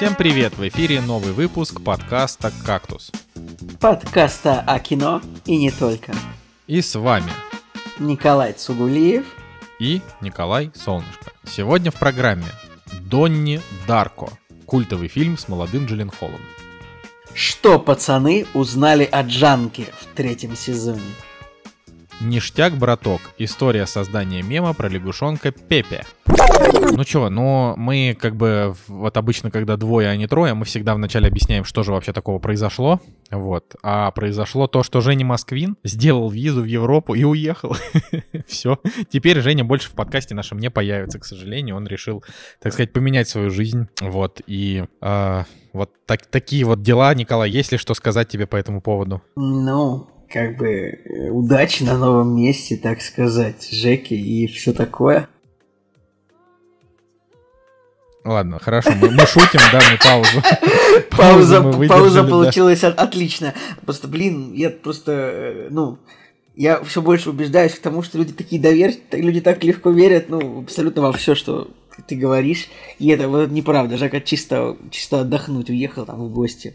Всем привет! В эфире новый выпуск подкаста «Кактус». Подкаста о кино и не только. И с вами Николай Цугулиев и Николай Солнышко. Сегодня в программе Донни Дарко. Культовый фильм с молодым Джилленхолом. Что пацаны узнали о Джанке в третьем сезоне? Ништяк, браток. История создания мема про лягушонка Пепе. Ну чё, ну мы как бы, вот обычно, когда двое, а не трое, мы всегда вначале объясняем, что же вообще такого произошло. Вот. А произошло то, что Женя Москвин сделал визу в Европу и уехал. Все. Теперь Женя больше в подкасте нашем не появится, к сожалению. Он решил, так сказать, поменять свою жизнь. Вот. И э, вот так, такие вот дела. Николай, есть ли что сказать тебе по этому поводу? Ну, как бы э, удачи на новом месте, так сказать, Жеки и все такое. Ладно, хорошо, мы, мы шутим, да, мы паузу. Пауза, мы пауза получилась да. отлично. Просто, блин, я просто, э, ну, я все больше убеждаюсь к тому, что люди такие довер... люди так легко верят, ну, абсолютно во все, что ты говоришь. И это вот неправда. Жака чисто, чисто отдохнуть уехал там в гости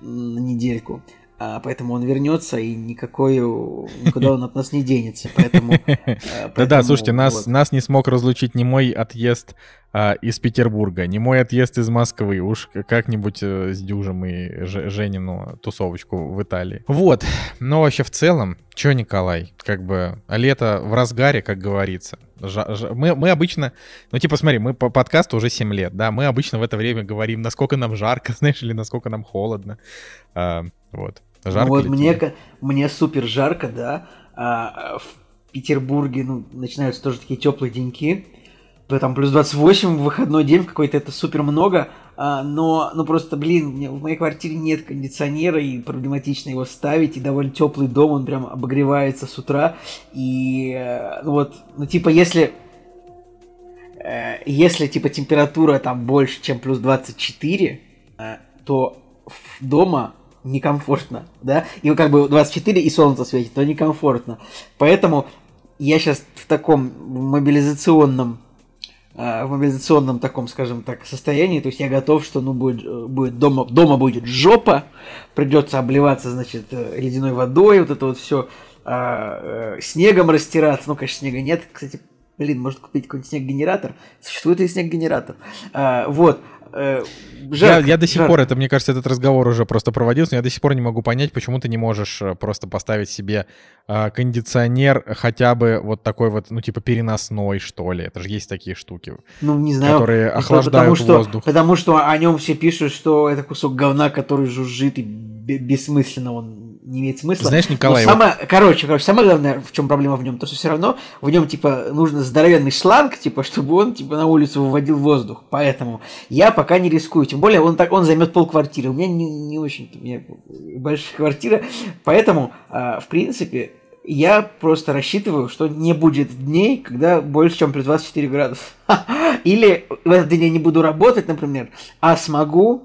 на недельку поэтому он вернется и никакой никуда он от нас не денется, поэтому. Да-да, слушайте, нас нас не смог разлучить ни мой отъезд а, из Петербурга, не мой отъезд из Москвы, уж как-нибудь э, с Дюжем и Женину тусовочку в Италии. Вот, но вообще в целом, чё, Николай, как бы лето в разгаре, как говорится. Мы, мы обычно, ну типа смотри, мы по подкасту уже 7 лет, да, мы обычно в это время говорим, насколько нам жарко, знаешь, или насколько нам холодно. А, вот. Жарко вот мне, мне супер жарко, да. А, в Петербурге ну, начинаются тоже такие теплые деньки. Там плюс 28 в выходной день какой-то, это супер много. А, но, ну просто, блин, в моей квартире нет кондиционера, и проблематично его ставить, и довольно теплый дом, он прям обогревается с утра. И э, ну вот, ну типа, если э, если типа температура там больше, чем плюс 24, э, то дома некомфортно, да, и как бы 24 и солнце светит, но некомфортно. Поэтому я сейчас в таком мобилизационном э, в мобилизационном таком, скажем так, состоянии, то есть я готов, что ну будет, будет дома, дома будет жопа, придется обливаться, значит, э, ледяной водой, вот это вот все, э, снегом растираться, ну, конечно, снега нет, кстати, блин, может купить какой-нибудь снег-генератор, существует и снег-генератор, вот, э, жарко, я, я до сих жарко. пор, это, мне кажется, этот разговор уже просто проводился, но я до сих пор не могу понять, почему ты не можешь э, просто поставить себе э, кондиционер хотя бы вот такой вот, ну, типа переносной, что ли. Это же есть такие штуки, ну, не знаю, которые охлаждают потому, воздух. Что, потому что о нем все пишут, что это кусок говна, который жужжит и бессмысленно он не имеет смысла. Знаешь, Николай... Но самое, вот... короче, короче, самое главное, в чем проблема в нем, то, что все равно в нем, типа, нужно здоровенный шланг, типа, чтобы он, типа, на улицу выводил воздух. Поэтому я пока не рискую. Тем более, он так, он займет полквартиры. У меня не, не очень, у меня большая квартира. Поэтому, э, в принципе, я просто рассчитываю, что не будет дней, когда больше, чем плюс 24 градуса. Или в этот день я не буду работать, например, а смогу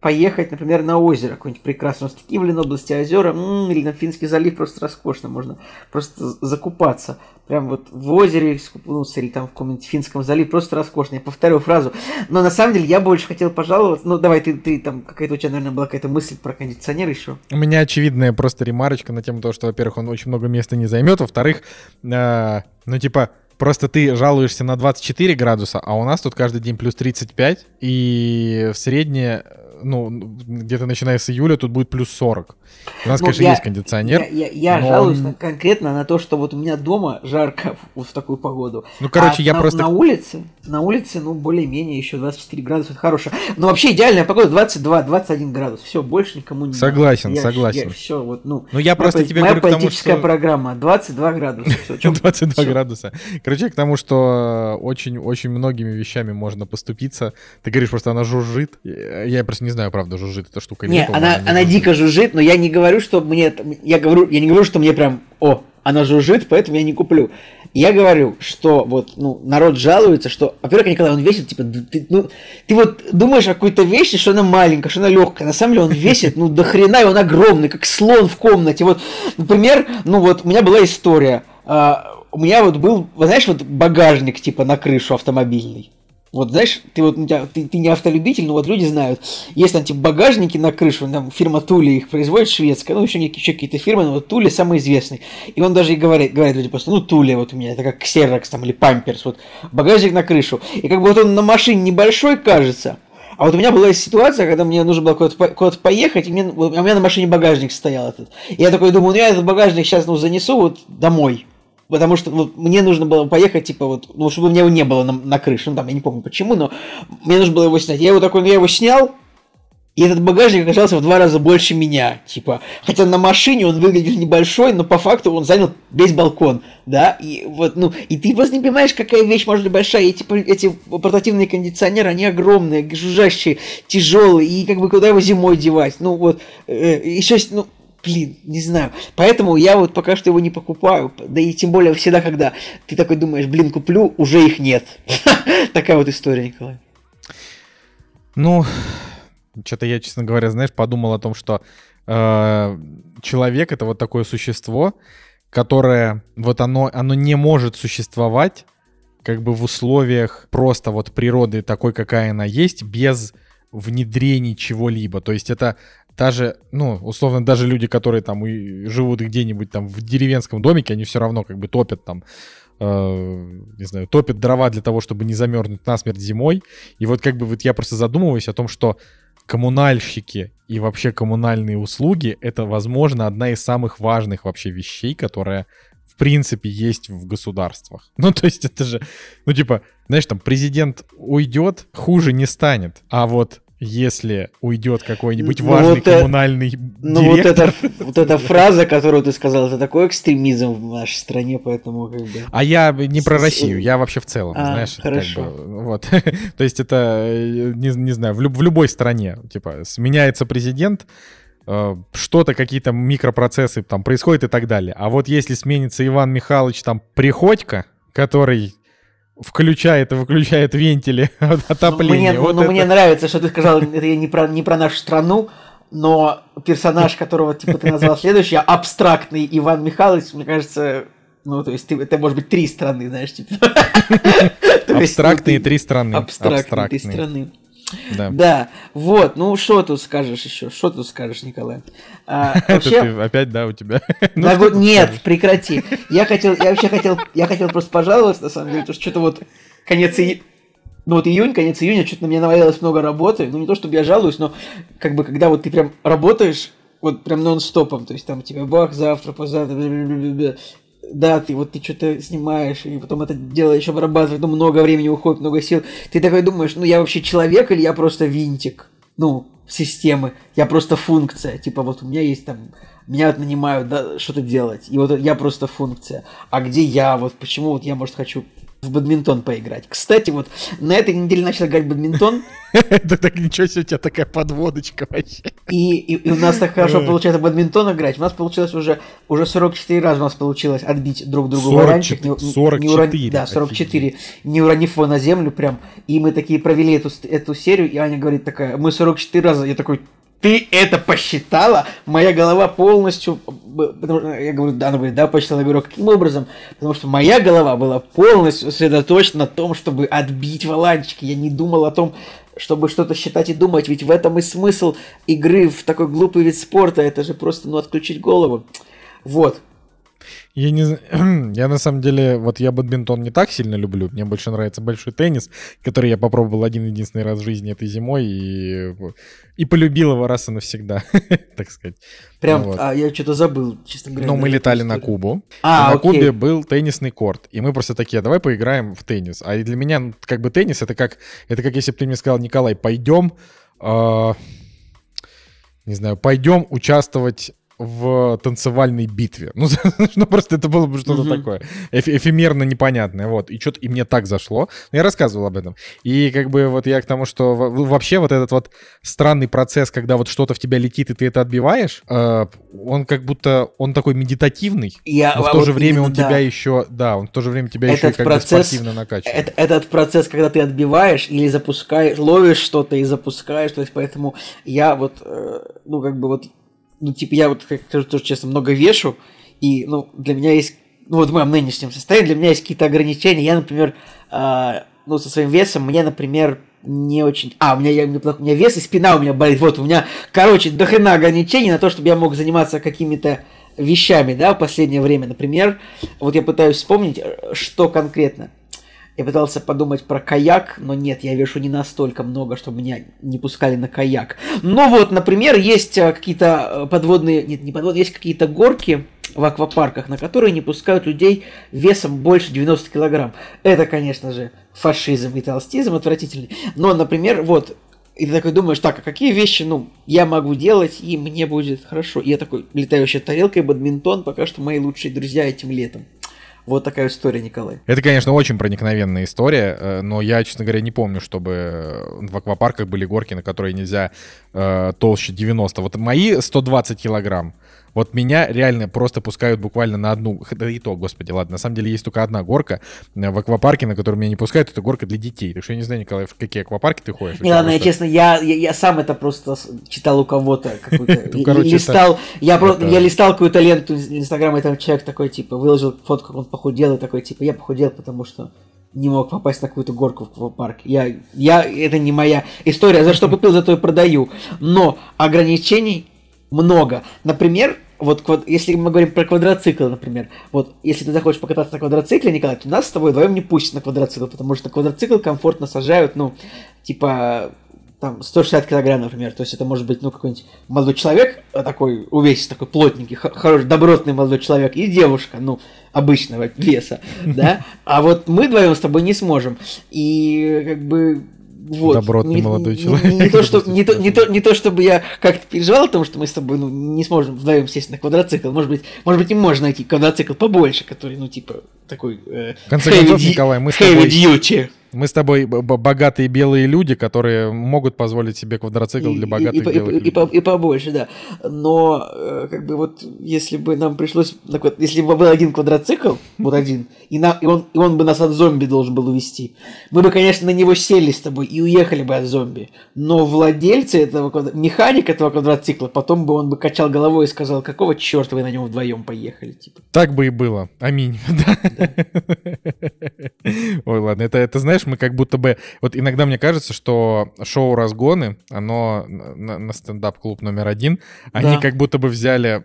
поехать, например, на озеро какое-нибудь прекрасное. В Кивлин, области озера, м-м, или на Финский залив просто роскошно. Можно просто закупаться. Прям вот в озере скупнуться или там в каком-нибудь Финском заливе. Просто роскошно. Я повторю фразу. Но на самом деле я больше хотел пожаловаться. Ну, давай, ты, ты там, какая-то у тебя, наверное, была какая-то мысль про кондиционер еще. У меня очевидная просто ремарочка на тему того, что, во-первых, он очень много места не займет. Во-вторых, э, ну, типа, Просто ты жалуешься на 24 градуса, а у нас тут каждый день плюс 35, и в среднее ну, где-то начиная с июля тут будет плюс 40. У нас, ну, конечно, я, есть кондиционер. Я, я, я жалуюсь он... конкретно на то, что вот у меня дома жарко вот в такую погоду. Ну, короче, а я на, просто... На улице, на улице, ну, более-менее еще 24 градуса, это хорошо. Но вообще идеальная погода 22-21 градус. Все, больше никому не Согласен, надо. согласен. Я, все, вот, ну. Ну, я просто тебе моя говорю к тому, что... программа 22 градуса. Все, 22 градуса. Короче, к тому, что очень-очень многими вещами можно поступиться. Ты говоришь, просто она жужжит. Я просто не знаю, правда, жужжит эта штука. Не, она, она, она дико жужжит, но я не говорю, что мне... Я, говорю, я не говорю, что мне прям... О, она жужжит, поэтому я не куплю. Я говорю, что вот, ну, народ жалуется, что, во-первых, Николай, он весит, типа, ты, ну, ты вот думаешь о какой-то вещи, что она маленькая, что она легкая. На самом деле он весит, ну, до хрена, и он огромный, как слон в комнате. Вот, например, ну, вот, у меня была история. Uh, у меня вот был, знаешь, вот багажник, типа, на крышу автомобильный. Вот знаешь, ты вот ты, ты не автолюбитель, но вот люди знают, есть там типа багажники на крышу, там фирма Тули их производит шведская, ну еще, еще какие-то фирмы, но вот Тули самый известный. И он даже и говорит, говорит люди просто, ну Тули вот у меня, это как Xerox там или Памперс, вот багажник на крышу. И как бы вот он на машине небольшой кажется, а вот у меня была ситуация, когда мне нужно было куда-то, куда поехать, и мне, у меня на машине багажник стоял этот. И я такой думаю, ну я этот багажник сейчас ну, занесу вот домой. Потому что вот, мне нужно было поехать, типа, вот, ну, чтобы у меня его не было на, на крыше. Ну, там, я не помню почему, но мне нужно было его снять. Я его такой, ну, я его снял, и этот багажник оказался в два раза больше меня, типа. Хотя на машине он выглядит небольшой, но по факту он занял весь балкон, да. И вот, ну, и ты просто не понимаешь, какая вещь может быть большая. И, типа, эти портативные кондиционеры, они огромные, жужжащие, тяжелые, и как бы куда его зимой девать? Ну, вот, э, еще, ну, блин, не знаю. Поэтому я вот пока что его не покупаю. Да и тем более всегда, когда ты такой думаешь, блин, куплю, уже их нет. Такая вот история, Николай. Ну, что-то я, честно говоря, знаешь, подумал о том, что э, человек это вот такое существо, которое вот оно, оно не может существовать как бы в условиях просто вот природы такой, какая она есть, без внедрений чего-либо. То есть это даже, ну, условно, даже люди, которые там и живут где-нибудь там в деревенском домике, они все равно как бы топят там, э, не знаю, топят дрова для того, чтобы не замерзнуть насмерть зимой. И вот как бы вот я просто задумываюсь о том, что коммунальщики и вообще коммунальные услуги — это, возможно, одна из самых важных вообще вещей, которая в принципе есть в государствах. Ну, то есть это же, ну, типа, знаешь, там президент уйдет, хуже не станет. А вот если уйдет какой-нибудь ну, важный вот коммунальный это, Ну вот эта, вот эта фраза, которую ты сказал, это такой экстремизм в нашей стране, поэтому как бы... А я не про Россию, я вообще в целом, а, знаешь. Хорошо. Как бы, вот. То есть это, э, не, не знаю, в, люб, в любой стране, типа, сменяется президент, э, что-то, какие-то микропроцессы там происходят и так далее. А вот если сменится Иван Михайлович там Приходько, который включает и выключает вентили отопления. Ну, мне, вот ну, мне нравится, что ты сказал, это не про, не про нашу страну, но персонаж, которого типа ты назвал следующий, абстрактный Иван Михайлович, мне кажется, ну, то есть ты, это может быть три страны, знаешь, типа. Абстрактные три страны. Абстрактные три страны. Да. да, вот, ну что тут скажешь еще? Что тут скажешь, Николай? А, вообще... ты опять, да, у тебя? ну, вот, нет, скажешь? прекрати. Я хотел, я вообще хотел, я хотел просто пожаловаться, на самом деле, потому что что-то вот конец и... Ну вот июнь, конец июня, что-то на меня навалилось много работы. Ну не то, чтобы я жалуюсь, но как бы когда вот ты прям работаешь, вот прям нон-стопом, то есть там тебя бах, завтра, позавтра, да, ты вот ты что-то снимаешь, и потом это дело еще обрабатывать, ну, много времени уходит, много сил. Ты такой думаешь, ну, я вообще человек или я просто винтик? Ну, системы, я просто функция. Типа, вот у меня есть там, меня вот нанимают, да, что-то делать, и вот я просто функция. А где я? Вот почему вот я, может, хочу в бадминтон поиграть. Кстати, вот на этой неделе начал играть в бадминтон. Это так ничего себе, у тебя такая подводочка вообще. И, и, у нас так хорошо получается бадминтон играть. У нас получилось уже, уже 44 раза у нас получилось отбить друг другу 40, баранчик. Не, 44. Не урон, да, 44. Офигеть. Не уронив его на землю прям. И мы такие провели эту, эту серию, и Аня говорит такая, мы 44 раза. Я такой, ты это посчитала? Моя голова полностью... Я говорю, да, она говорит, да, посчитала. Я говорю, каким образом? Потому что моя голова была полностью сосредоточена на том, чтобы отбить валанчики. Я не думал о том, чтобы что-то считать и думать. Ведь в этом и смысл игры в такой глупый вид спорта. Это же просто, ну, отключить голову. Вот. Я не я на самом деле, вот я бадминтон не так сильно люблю. Мне больше нравится большой теннис, который я попробовал один единственный раз в жизни этой зимой и, и полюбил его раз и навсегда, так сказать. Прям, вот. а я что-то забыл, честно говоря. Ну, мы летали на Кубу. А, на окей. Кубе был теннисный корт. И мы просто такие, давай поиграем в теннис. А для меня, ну, как бы теннис, это как, это как если бы ты мне сказал, Николай, пойдем, э, не знаю, пойдем участвовать в танцевальной битве. Ну, ну просто это было бы что-то такое эф- эфемерно непонятное, вот. И что-то и мне так зашло. Я рассказывал об этом. И как бы вот я к тому, что вообще вот этот вот странный процесс, когда вот что-то в тебя летит, и ты это отбиваешь, э, он как будто, он такой медитативный, я, но в то же время он да. тебя еще, да, он в то же время тебя этот еще как процесс, бы спортивно накачивает. Это, этот процесс, когда ты отбиваешь или запускаешь, ловишь что-то и запускаешь, то есть поэтому я вот, э, ну как бы вот ну, типа, я вот, как скажу тоже честно, много вешу, и, ну, для меня есть, ну, вот в моем нынешнем состоянии, для меня есть какие-то ограничения. Я, например, э, ну, со своим весом, мне, например, не очень... А, у меня, я, у меня вес и спина у меня болит. Вот, у меня, короче, дохрена ограничений на то, чтобы я мог заниматься какими-то вещами, да, в последнее время. Например, вот я пытаюсь вспомнить, э, что конкретно. Я пытался подумать про каяк, но нет, я вешу не настолько много, чтобы меня не пускали на каяк. Но вот, например, есть э, какие-то э, подводные, нет, не подводные, есть какие-то горки в аквапарках, на которые не пускают людей весом больше 90 килограмм. Это, конечно же, фашизм и толстизм отвратительный. Но, например, вот, и ты такой думаешь, так, а какие вещи, ну, я могу делать, и мне будет хорошо. И я такой, летающая тарелка и бадминтон, пока что мои лучшие друзья этим летом. Вот такая история, Николай. Это, конечно, очень проникновенная история, э, но я, честно говоря, не помню, чтобы в аквапарках были горки, на которые нельзя э, толще 90. Вот мои 120 килограмм, вот меня реально просто пускают буквально на одну... Да и то, господи, ладно. На самом деле есть только одна горка э, в аквапарке, на которую меня не пускают. Это горка для детей. Так что я не знаю, Николай, в какие аквапарки ты ходишь. Не, ладно, я честно, я, я, я сам это просто читал у кого-то. Листал, я, листал какую-то ленту Инстаграма, и там человек такой, типа, выложил фотку, как он похудел, и такой, типа, я похудел, потому что не мог попасть на какую-то горку в аквапарке. Я, я, это не моя история. За что купил, зато и продаю. Но ограничений много. Например, вот если мы говорим про квадроцикл, например, вот если ты захочешь покататься на квадроцикле, Николай, то нас с тобой вдвоем не пустят на квадроцикл, потому что квадроцикл комфортно сажают, ну, типа, там, 160 килограмм, например, то есть это может быть, ну, какой-нибудь молодой человек, а такой увесистый, такой плотненький, хороший, добротный молодой человек, и девушка, ну, обычного веса, да, а вот мы вдвоем с тобой не сможем, и, как бы, вот. Добротный не, молодой не, человек. Не, не, то, что, не, то, не, то, не то, чтобы я как-то переживал о том, что мы с тобой ну, не сможем вдвоем сесть на квадроцикл. Может быть, может быть, и можно найти квадроцикл побольше, который, ну, типа, такой... Э, в конце концов, Николай, мы с тобой... Duty. Мы с тобой богатые белые люди, которые могут позволить себе квадроцикл для богатых и, белых и, людей. И, и, и побольше, да. Но, э, как бы вот, если бы нам пришлось... Если бы был один квадроцикл, вот один, и, на, и, он, и он бы нас от зомби должен был увести, мы бы, конечно, на него сели с тобой и уехали бы от зомби. Но владельцы этого, механик этого квадроцикла, потом бы он бы качал головой и сказал, какого черта вы на нем вдвоем поехали? Типа. Так бы и было. Аминь. Ой, ладно, это, это знаешь, знаешь, мы как будто бы... Вот иногда мне кажется, что шоу «Разгоны», оно на, на стендап-клуб номер один, да. они как будто бы взяли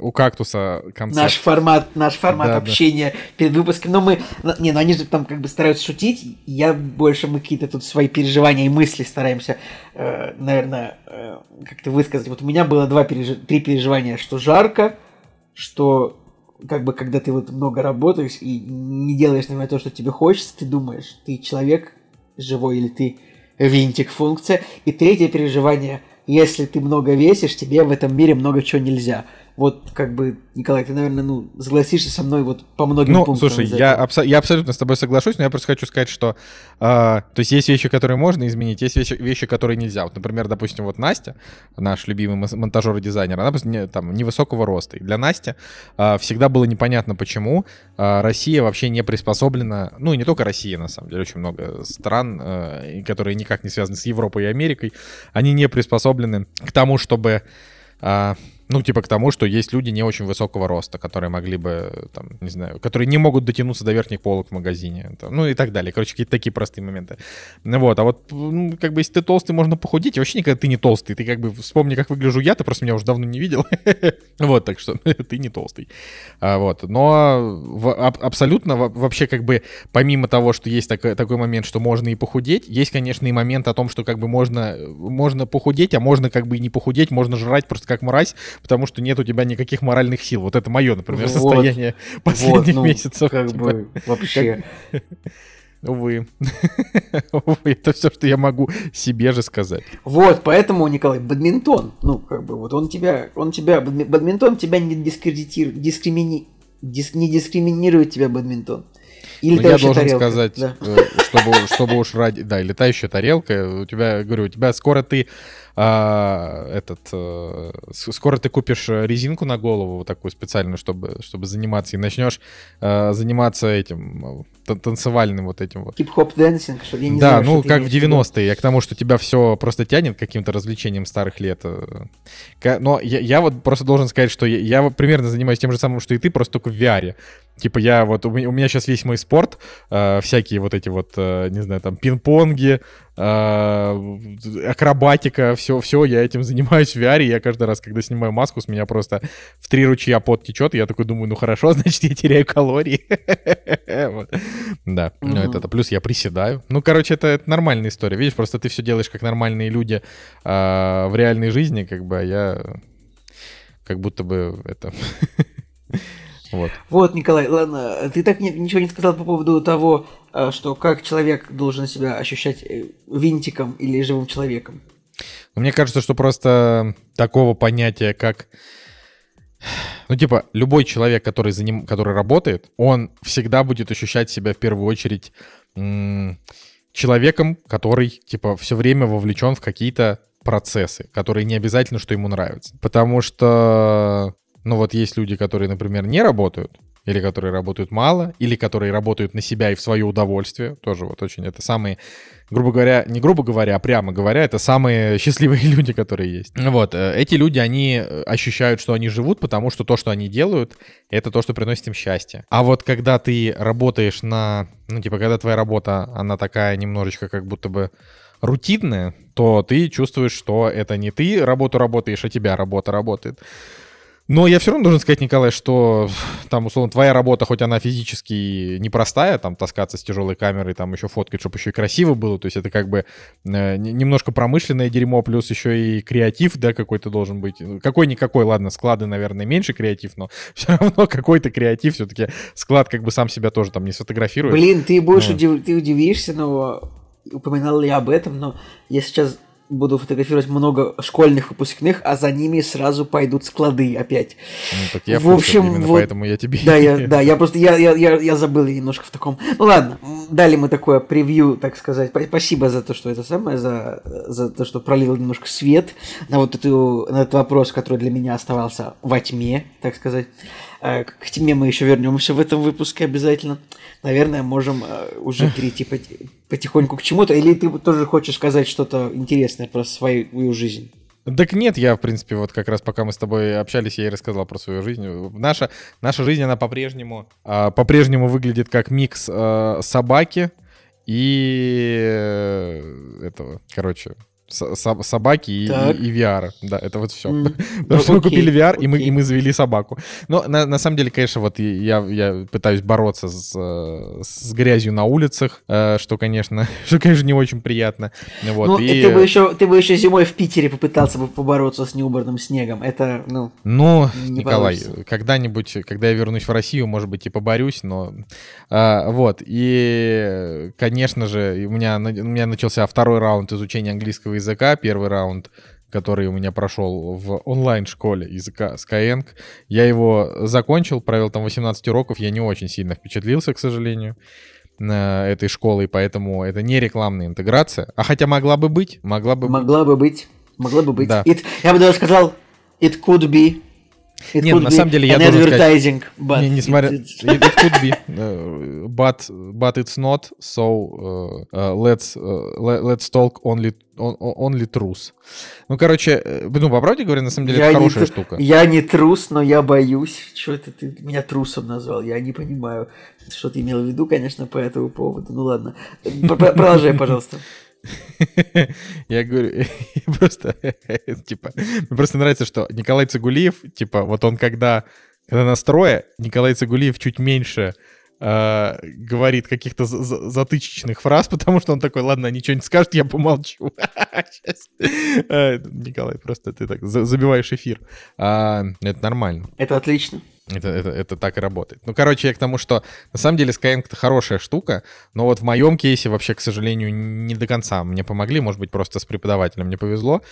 у «Кактуса» концерт. Наш формат, наш формат да, общения да. перед выпуском. Но мы... Не, ну они же там как бы стараются шутить. Я больше, мы какие-то тут свои переживания и мысли стараемся, э, наверное, э, как-то высказать. Вот у меня было два переж... три переживания, что жарко, что как бы, когда ты вот много работаешь и не делаешь, наверное, то, что тебе хочется, ты думаешь, ты человек живой или ты винтик функция. И третье переживание, если ты много весишь, тебе в этом мире много чего нельзя вот как бы, Николай, ты, наверное, ну, согласишься со мной вот по многим ну, пунктам. слушай, я, абсо- я абсолютно с тобой соглашусь, но я просто хочу сказать, что э, то есть есть вещи, которые можно изменить, есть вещи, вещи, которые нельзя. Вот, например, допустим, вот Настя, наш любимый монтажер и дизайнер, она не, там невысокого роста. И для Насти э, всегда было непонятно, почему э, Россия вообще не приспособлена, ну, и не только Россия, на самом деле, очень много стран, э, которые никак не связаны с Европой и Америкой, они не приспособлены к тому, чтобы а, ну, типа к тому, что есть люди не очень высокого роста, которые могли бы, там, не знаю, которые не могут дотянуться до верхних полок в магазине, там, ну и так далее. Короче, какие-то такие простые моменты. Ну вот, а вот, ну, как бы, если ты толстый, можно похудеть, и вообще никогда ты не толстый. Ты как бы вспомни, как выгляжу я, ты просто меня уже давно не видел. Вот, так что ты не толстый. А, вот, но абсолютно вообще как бы, помимо того, что есть такой момент, что можно и похудеть, есть, конечно, и момент о том, что как бы можно, можно похудеть, а можно как бы и не похудеть, можно жрать просто как мразь, потому что нет у тебя никаких моральных сил. Вот это мое, например, вот, состояние последних вот, ну, месяцев. Как типа. бы вообще. Увы. Увы, это все, что я могу себе же сказать. Вот, поэтому, Николай, бадминтон, ну, как бы, вот он тебя, он тебя, бадминтон тебя не дискредитирует, дискримини, дис, не дискриминирует тебя бадминтон. И я должен тарелка. сказать, да. Э, чтобы, чтобы уж ради... Да, летающая тарелка. У тебя, говорю, у тебя скоро ты а, этот, а, скоро ты купишь резинку на голову вот такую специальную, чтобы, чтобы заниматься, и начнешь а, заниматься этим танцевальным вот этим вот. Хип-хоп dancing, что я не Да, знаю, ну как в 90-е, я к тому, что тебя все просто тянет каким-то развлечением старых лет. Но я, я вот просто должен сказать, что я, я примерно занимаюсь тем же самым, что и ты, просто только в VR. Типа я вот, у меня, у меня сейчас весь мой спорт, э, всякие вот эти вот что, не знаю, там, пинг-понги, э, акробатика, все, все, я этим занимаюсь в VR, я каждый раз, когда снимаю маску, с меня просто в три ручья пот течет, я такой думаю, ну хорошо, значит, я теряю калории. Да, ну это плюс я приседаю. Ну, короче, это нормальная история, видишь, просто ты все делаешь как нормальные люди а, в реальной жизни, как бы, а я как будто бы это... Вот. Вот, Николай, ладно, ты так ничего не сказал по поводу того, а, что как человек должен себя ощущать э, винтиком или живым человеком. Мне кажется, что просто такого понятия, как... Ну, типа, любой человек, который, за ним, который работает, он всегда будет ощущать себя в первую очередь м- человеком, который, типа, все время вовлечен в какие-то процессы, которые не обязательно, что ему нравятся. Потому что ну вот есть люди, которые, например, не работают, или которые работают мало, или которые работают на себя и в свое удовольствие. Тоже вот очень это самые, грубо говоря, не грубо говоря, а прямо говоря, это самые счастливые люди, которые есть. Вот, э, эти люди, они э, ощущают, что они живут, потому что то, что они делают, это то, что приносит им счастье. А вот когда ты работаешь на, ну типа, когда твоя работа, она такая немножечко как будто бы рутинная, то ты чувствуешь, что это не ты работу работаешь, а тебя работа работает. Но я все равно должен сказать, Николай, что там, условно, твоя работа, хоть она физически непростая, там, таскаться с тяжелой камерой, там, еще фоткать, чтобы еще и красиво было, то есть это как бы э, немножко промышленное дерьмо, плюс еще и креатив, да, какой-то должен быть. Какой-никакой, ладно, склады, наверное, меньше креатив, но все равно какой-то креатив, все-таки склад как бы сам себя тоже там не сфотографирует. Блин, ты будешь ну. удив... ты удивишься, но упоминал ли я об этом, но я сейчас буду фотографировать много школьных выпускных, а за ними сразу пойдут склады опять. Ну, так я в общем, именно вот, поэтому я тебе... Да, я, да, я просто, я, я, я, я забыл немножко в таком... Ну ладно, дали мы такое превью, так сказать. Спасибо за то, что это самое, за, за то, что пролил немножко свет на вот эту, на этот вопрос, который для меня оставался во тьме, так сказать. Э, к теме мы еще вернемся в этом выпуске обязательно. Наверное, можем э, уже перейти потихоньку к чему-то. Или ты тоже хочешь сказать что-то интересное про свою жизнь? Так нет, я, в принципе, вот как раз пока мы с тобой общались, я и рассказал про свою жизнь. Наша, наша жизнь, она по-прежнему, э, по-прежнему выглядит как микс э, собаки и этого, короче, собаки и, и, и VR. Да, это вот все. Mm. Потому ну, что мы купили VR, и, мы, и мы завели собаку. Но на, на самом деле, конечно, вот я, я пытаюсь бороться с, с грязью на улицах, э, что, конечно, что, конечно, не очень приятно. Вот, ну, и... ты, бы еще, ты бы еще зимой в Питере попытался бы побороться с неубранным снегом. Это, ну, Ну, Николай, когда-нибудь, когда я вернусь в Россию, может быть, и поборюсь, но... А, вот, и, конечно же, у меня, у меня начался второй раунд изучения английского языка, первый раунд, который у меня прошел в онлайн-школе языка Skyeng. Я его закончил, провел там 18 уроков, я не очень сильно впечатлился, к сожалению этой школой, поэтому это не рекламная интеграция. А хотя могла бы быть, могла бы Могла бы быть, могла бы быть. Да. It, я бы даже сказал, it could be. It Нет, на самом деле я должен сказать... But не, несмотря... It, it, it could be, uh, but, but it's not, so uh, uh, let's, uh, let's talk only, only truth. Ну, короче, ну, по правде говоря, на самом деле, я это хорошая не, штука. Я не трус, но я боюсь. Что это ты меня трусом назвал? Я не понимаю, что ты имел в виду, конечно, по этому поводу. Ну, ладно. Продолжай, пожалуйста. Я говорю, просто, типа, мне просто нравится, что Николай Цигулиев, типа, вот он когда, когда настроя, Николай Цигулиев чуть меньше э, говорит каких-то затычечных фраз, потому что он такой, ладно, ничего не скажет, я помолчу. Э, Николай, просто ты так забиваешь эфир. А, это нормально. Это отлично. Это, это, это так и работает. Ну, короче, я к тому, что на самом деле Skyeng это хорошая штука, но вот в моем кейсе вообще, к сожалению, не до конца мне помогли, может быть, просто с преподавателем не повезло.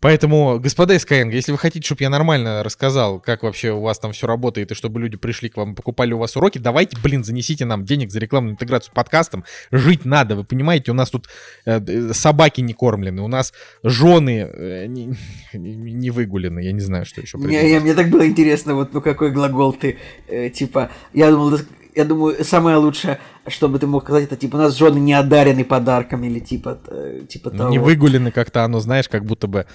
Поэтому, господа из Skyeng, если вы хотите, чтобы я нормально рассказал, как вообще у вас там все работает, и чтобы люди пришли к вам и покупали у вас уроки, давайте, блин, занесите нам денег за рекламную интеграцию подкастом. Жить надо, вы понимаете, у нас тут э, собаки не кормлены, у нас жены э, не, не выгулены, я не знаю, что еще мне, я, мне так было интересно, вот, ну какой глагол ты, э, типа, я думал, я думаю, самое лучшее, что бы ты мог сказать, это типа у нас жены не одарены подарками или типа, э, типа того. Не выгулены как-то, оно, знаешь, как будто бы...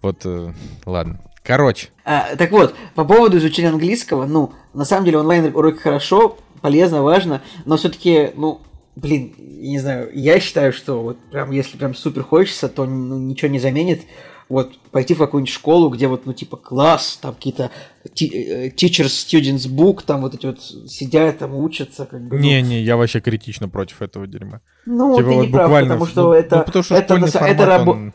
Вот, э, ладно. Короче. А, так вот, по поводу изучения английского, ну, на самом деле онлайн уроки хорошо, полезно, важно, но все-таки, ну, блин, не знаю, я считаю, что вот прям, если прям супер хочется, то ну, ничего не заменит вот пойти в какую-нибудь школу, где вот, ну, типа, класс, там какие-то э, teachers, students book, там вот эти вот сидят, там учатся, как бы. Не-не, ну. я вообще критично против этого дерьма. Ну, типа, ты вот не прав, потому что ну, это, ну, потому что это, это, это, рабо... он...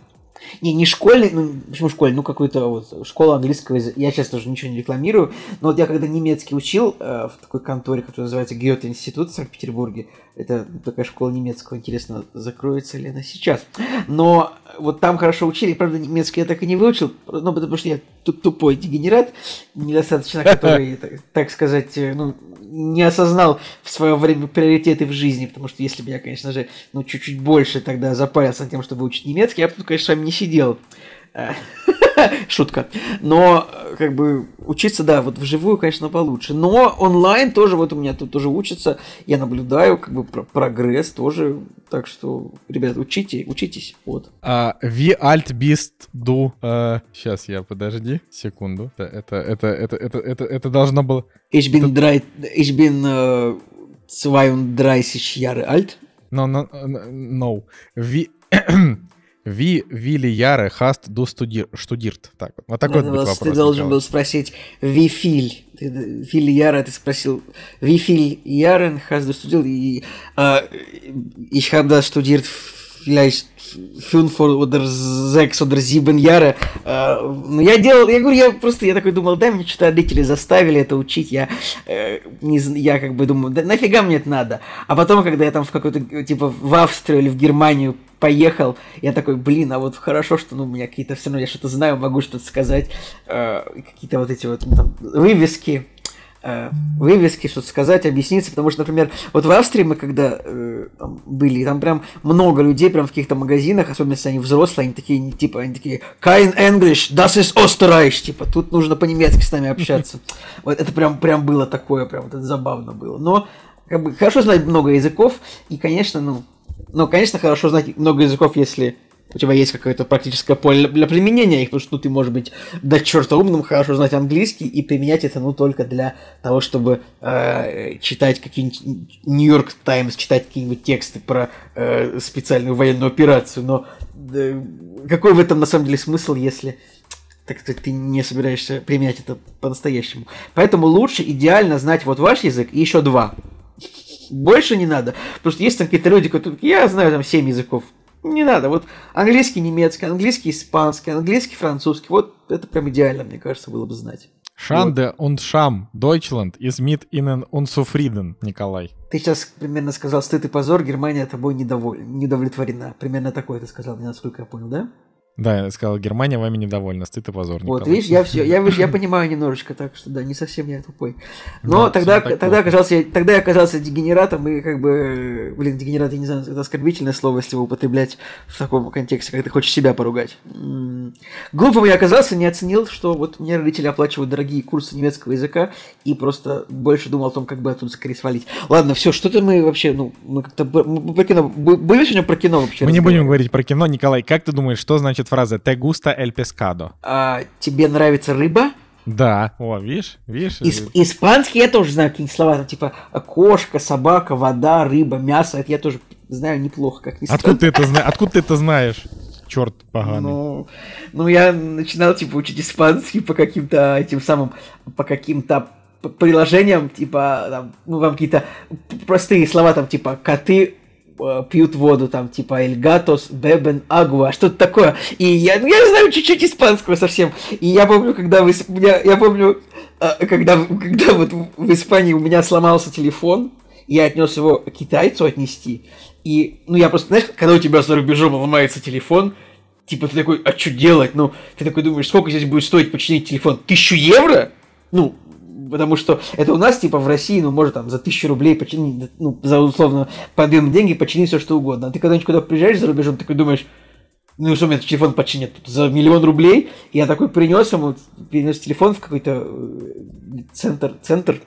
Не, не школьный, ну, почему школьный, ну, какой-то вот школа английского языка. Я сейчас тоже ничего не рекламирую, но вот я когда немецкий учил э, в такой конторе, которая называется Гёте институт в Санкт-Петербурге, это такая школа немецкого, интересно, закроется ли она сейчас. Но вот там хорошо учили, правда, немецкий я так и не выучил, ну, потому что я тупой дегенерат, недостаточно, который, так сказать, э, ну, не осознал в свое время приоритеты в жизни, потому что если бы я, конечно же, ну, чуть-чуть больше тогда запарился тем, чтобы учить немецкий, я бы конечно, с вами не сидел. Шутка. Но, как бы, учиться, да, вот вживую, конечно, получше. Но онлайн тоже, вот у меня тут тоже учатся. Я наблюдаю, как бы, про прогресс тоже. Так что, ребят, учите, учитесь. Вот. А, wie alt bist du? Uh, сейчас я, подожди, секунду. Это, это, это, это, это, это должно было... Ich bin, drei, ich bin uh, 32 Jahre alt. No, no, no. Wie... Ви Вилли Яре хаст до штудирт. Так, вот такой вот вопрос. Ты должен был спросить Ви Филь. Вилли Яре ты спросил Ви Филь Ярен хаст до студирт. И ich habe das studiert vielleicht fünf oder sechs oder sieben Jahre. Ну, я делал, я говорю, я просто, я такой думал, да, мне что-то родители заставили это учить, я, э, не, я как бы думаю, да нафига мне это надо? А потом, когда я там в какой-то, типа, в Австрию или в Германию поехал, я такой, блин, а вот хорошо, что, ну, у меня какие-то, все равно я что-то знаю, могу что-то сказать, э, какие-то вот эти вот, ну, там, вывески, э, вывески, что-то сказать, объясниться, потому что, например, вот в Австрии мы когда э, там были, там прям много людей прям в каких-то магазинах, особенно если они взрослые, они такие, типа, они такие, kein English, das ist Österreich, типа, тут нужно по-немецки с нами общаться. Вот это прям, прям было такое, прям вот это забавно было. Но, как бы, хорошо знать много языков, и, конечно, ну, ну, конечно, хорошо знать много языков, если у тебя есть какое-то практическое поле для применения их, потому что ну, ты можешь быть до черта умным, хорошо знать английский и применять это ну только для того, чтобы э, читать какие-нибудь Нью-Йорк Таймс, читать какие-нибудь тексты про э, специальную военную операцию. Но э, какой в этом на самом деле смысл, если так сказать, ты не собираешься применять это по-настоящему. Поэтому лучше идеально знать вот ваш язык и еще два. Больше не надо. Потому что есть там какие-то люди, которые, я знаю там семь языков. Не надо. Вот английский, немецкий, английский, испанский, английский, французский. Вот это прям идеально, мне кажется, было бы знать. Шанде und Scham, Deutschland ist mit ihnen unzufrieden, Николай. Ты сейчас примерно сказал стыд и позор, Германия тобой недоволь... недовлетворена. Примерно такое ты сказал, насколько я понял, да? Да, я сказал, Германия вами недовольна, стыд и позор. Николай. Вот, видишь, я все, я, я понимаю немножечко так, что да, не совсем я тупой. Но да, тогда, тогда, оказался, тогда я оказался дегенератом, и как бы, блин, дегенерат, я не знаю, это оскорбительное слово, если его употреблять в таком контексте, когда ты хочешь себя поругать. Глупым я оказался, не оценил, что вот мне родители оплачивают дорогие курсы немецкого языка, и просто больше думал о том, как бы оттуда скорее свалить. Ладно, все, что-то мы вообще, ну, мы как-то, мы про кино, были сегодня про кино вообще? Мы не будем говорить про кино, Николай, как ты думаешь, что значит значит фраза «Te gusta el pescado»? А, тебе нравится рыба? Да, о, видишь, видишь. Ис- испанский я тоже знаю какие-нибудь слова, там типа кошка, собака, вода, рыба, мясо. Это я тоже знаю неплохо, как ни Откуда ты это знаешь? Откуда ты это знаешь? Черт поганый. Ну, ну, я начинал типа учить испанский по каким-то этим самым, по каким-то приложениям, типа, там, ну, вам какие-то простые слова, там, типа, коты, пьют воду, там, типа Эль Гатос, Бебен, Агуа, что-то такое. И я, ну, я знаю чуть-чуть испанского совсем. И я помню, когда вы, меня, я помню, э, когда, когда вот в Испании у меня сломался телефон, я отнес его китайцу отнести. И, ну, я просто, знаешь, когда у тебя за рубежом ломается телефон, типа ты такой, а что делать? Ну, ты такой думаешь, сколько здесь будет стоить починить телефон? Тысячу евро? Ну, потому что это у нас, типа, в России, ну, может, там, за тысячу рублей починить, ну, за, условно, подъем деньги починить все, что угодно. А ты когда-нибудь куда приезжаешь за рубежом, такой думаешь, ну, что мне телефон починят за миллион рублей? И я такой принес ему, принес телефон в какой-то э, центр, центр,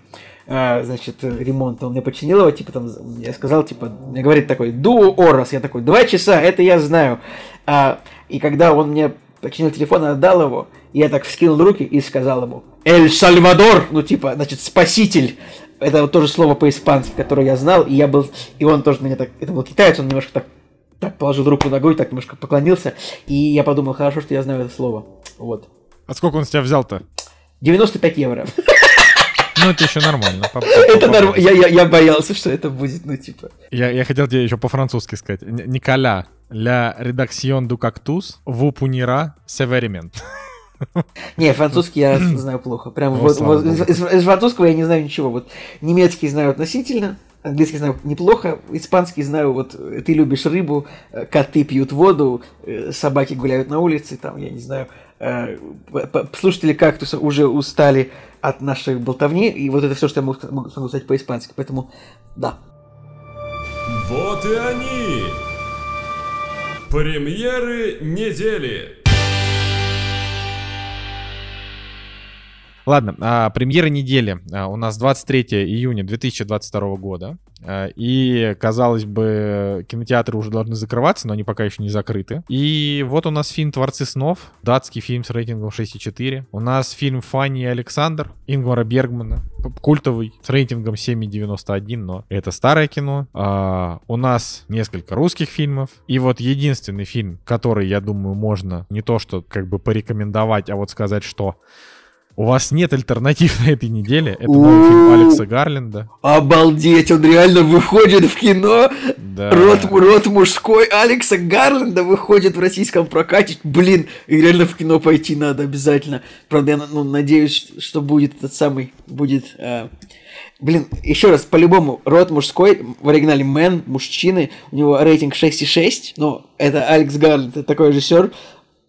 а, значит, ремонта. Он мне починил его, типа, там, я сказал, типа, мне говорит такой, дуо орос. Я такой, два часа, это я знаю. А, и когда он мне починил телефон, отдал его, я так вскинул руки и сказал ему, Эль Сальвадор, ну типа, значит, спаситель это вот тоже слово по-испански, которое я знал, и я был, и он тоже меня так, это был китаец, он немножко так, так положил руку ногой, так немножко поклонился, и я подумал, хорошо, что я знаю это слово. Вот. А сколько он с тебя взял-то? 95 евро. Ну, это еще нормально. Это нормально. Я, я, я боялся, что это будет, ну, типа. Я, я хотел тебе еще по-французски сказать. Николя, ля редакцион ду кактус, ву пунира северимент. Не, французский я знаю плохо. Прям ну, вот, вот из, из французского я не знаю ничего. Вот немецкий знаю относительно, английский знаю неплохо, испанский знаю, вот ты любишь рыбу, э, коты пьют воду, э, собаки гуляют на улице, там, я не знаю, э, слушатели кактуса уже устали от нашей болтовни, и вот это все, что я могу, могу сказать по-испански, поэтому да. Вот и они! Премьеры недели! Ладно, а, премьера недели. А, у нас 23 июня 2022 года. А, и, казалось бы, кинотеатры уже должны закрываться, но они пока еще не закрыты. И вот у нас фильм «Творцы снов», датский фильм с рейтингом 6,4. У нас фильм «Фанни и Александр» Ингмара Бергмана, культовый, с рейтингом 7,91, но это старое кино. А, у нас несколько русских фильмов. И вот единственный фильм, который, я думаю, можно не то что как бы порекомендовать, а вот сказать, что у вас нет альтернатив на этой неделе. Это новый фильм Алекса Гарленда. Обалдеть, он реально выходит в кино. Да. Рот, рот мужской Алекса Гарленда выходит в российском прокате. Блин, реально в кино пойти надо обязательно. Правда, я ну, надеюсь, что будет этот самый, будет... Э... Блин, еще раз, по-любому, род мужской, в оригинале Мэн, мужчины, у него рейтинг 6,6, но это Алекс Гарленд, это такой режиссер,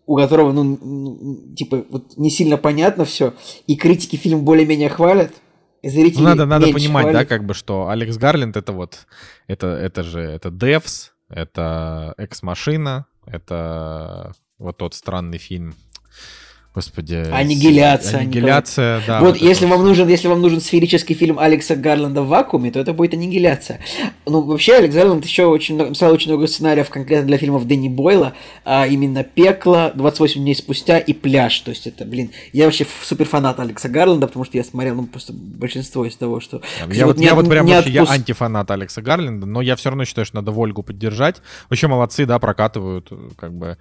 у которого, ну, типа, вот не сильно понятно все, и критики фильм более-менее хвалят, зрители ну, надо, надо понимать, хвалят. да, как бы, что Алекс Гарленд это вот, это, это же, это Devs, это Экс-машина, это вот тот странный фильм, Господи. Аннигиляция. Аннигиляция, да. Вот, вот если вам нужен, если вам нужен сферический фильм Алекса Гарленда в вакууме, то это будет аннигиляция. Ну, вообще, Алекс Гарланд еще очень много, писал очень много сценариев конкретно для фильмов Дэнни Бойла, а именно «Пекло», «28 дней спустя» и «Пляж». То есть это, блин, я вообще супер фанат Алекса Гарланда, потому что я смотрел, ну, просто большинство из того, что... Я вот, вот, я вот прям вообще, отпуск... я антифанат Алекса Гарленда, но я все равно считаю, что надо Вольгу поддержать. Вообще молодцы, да, прокатывают, как бы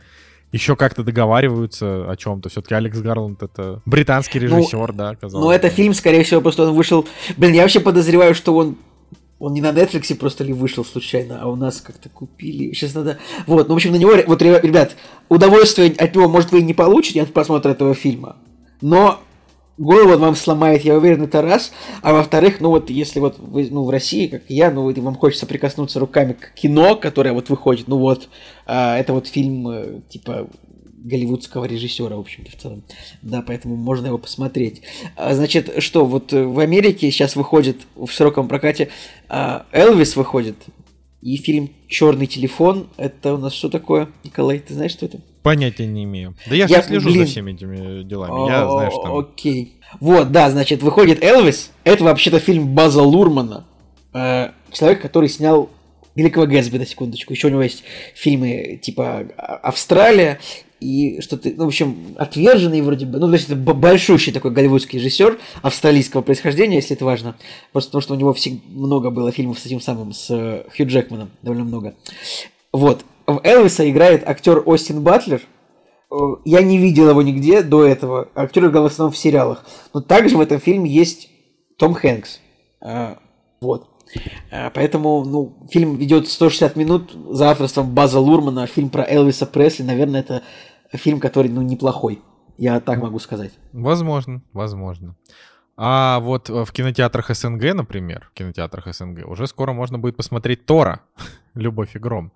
еще как-то договариваются о чем-то. Все-таки Алекс Гарланд это британский режиссер, ну, да, казалось. Ну, это фильм, скорее всего, просто он вышел. Блин, я вообще подозреваю, что он он не на Netflix просто ли вышел случайно, а у нас как-то купили. Сейчас надо. Вот, ну, в общем, на него, вот, ребят, удовольствие от него, может, вы и не получите от просмотра этого фильма. Но голову он вам сломает, я уверен, это раз. А во-вторых, ну вот если вот вы ну, в России, как я, ну вот, вам хочется прикоснуться руками к кино, которое вот выходит, ну вот, а, это вот фильм э, типа голливудского режиссера, в общем-то, в целом. Да, поэтому можно его посмотреть. А, значит, что, вот э, в Америке сейчас выходит в широком прокате а, Элвис выходит, и фильм Черный телефон. Это у нас что такое, Николай? Ты знаешь, что это? Понятия не имею. Да я, я слежу блин... за всеми этими делами. Я знаю, что Окей. Вот, да, значит, выходит Элвис. Это вообще-то фильм База Лурмана. Э, человек, который снял Великого Гэтсби, на секундочку. Еще у него есть фильмы типа Австралия и что-то, ну, в общем, отверженный вроде бы, ну, то есть это большущий такой голливудский режиссер австралийского происхождения, если это важно, просто потому что у него всегда много было фильмов с этим самым, с э, Хью Джекманом, довольно много. Вот, в Элвиса играет актер Остин Батлер. Э, я не видел его нигде до этого. Актер играл в основном в сериалах. Но также в этом фильме есть Том Хэнкс. Э, вот. Э, поэтому, ну, фильм ведет 160 минут за авторством База Лурмана. Фильм про Элвиса Пресли. Наверное, это фильм, который, ну, неплохой. Я так могу сказать. Возможно, возможно. А вот в кинотеатрах СНГ, например, в кинотеатрах СНГ уже скоро можно будет посмотреть Тора. Любовь и гром.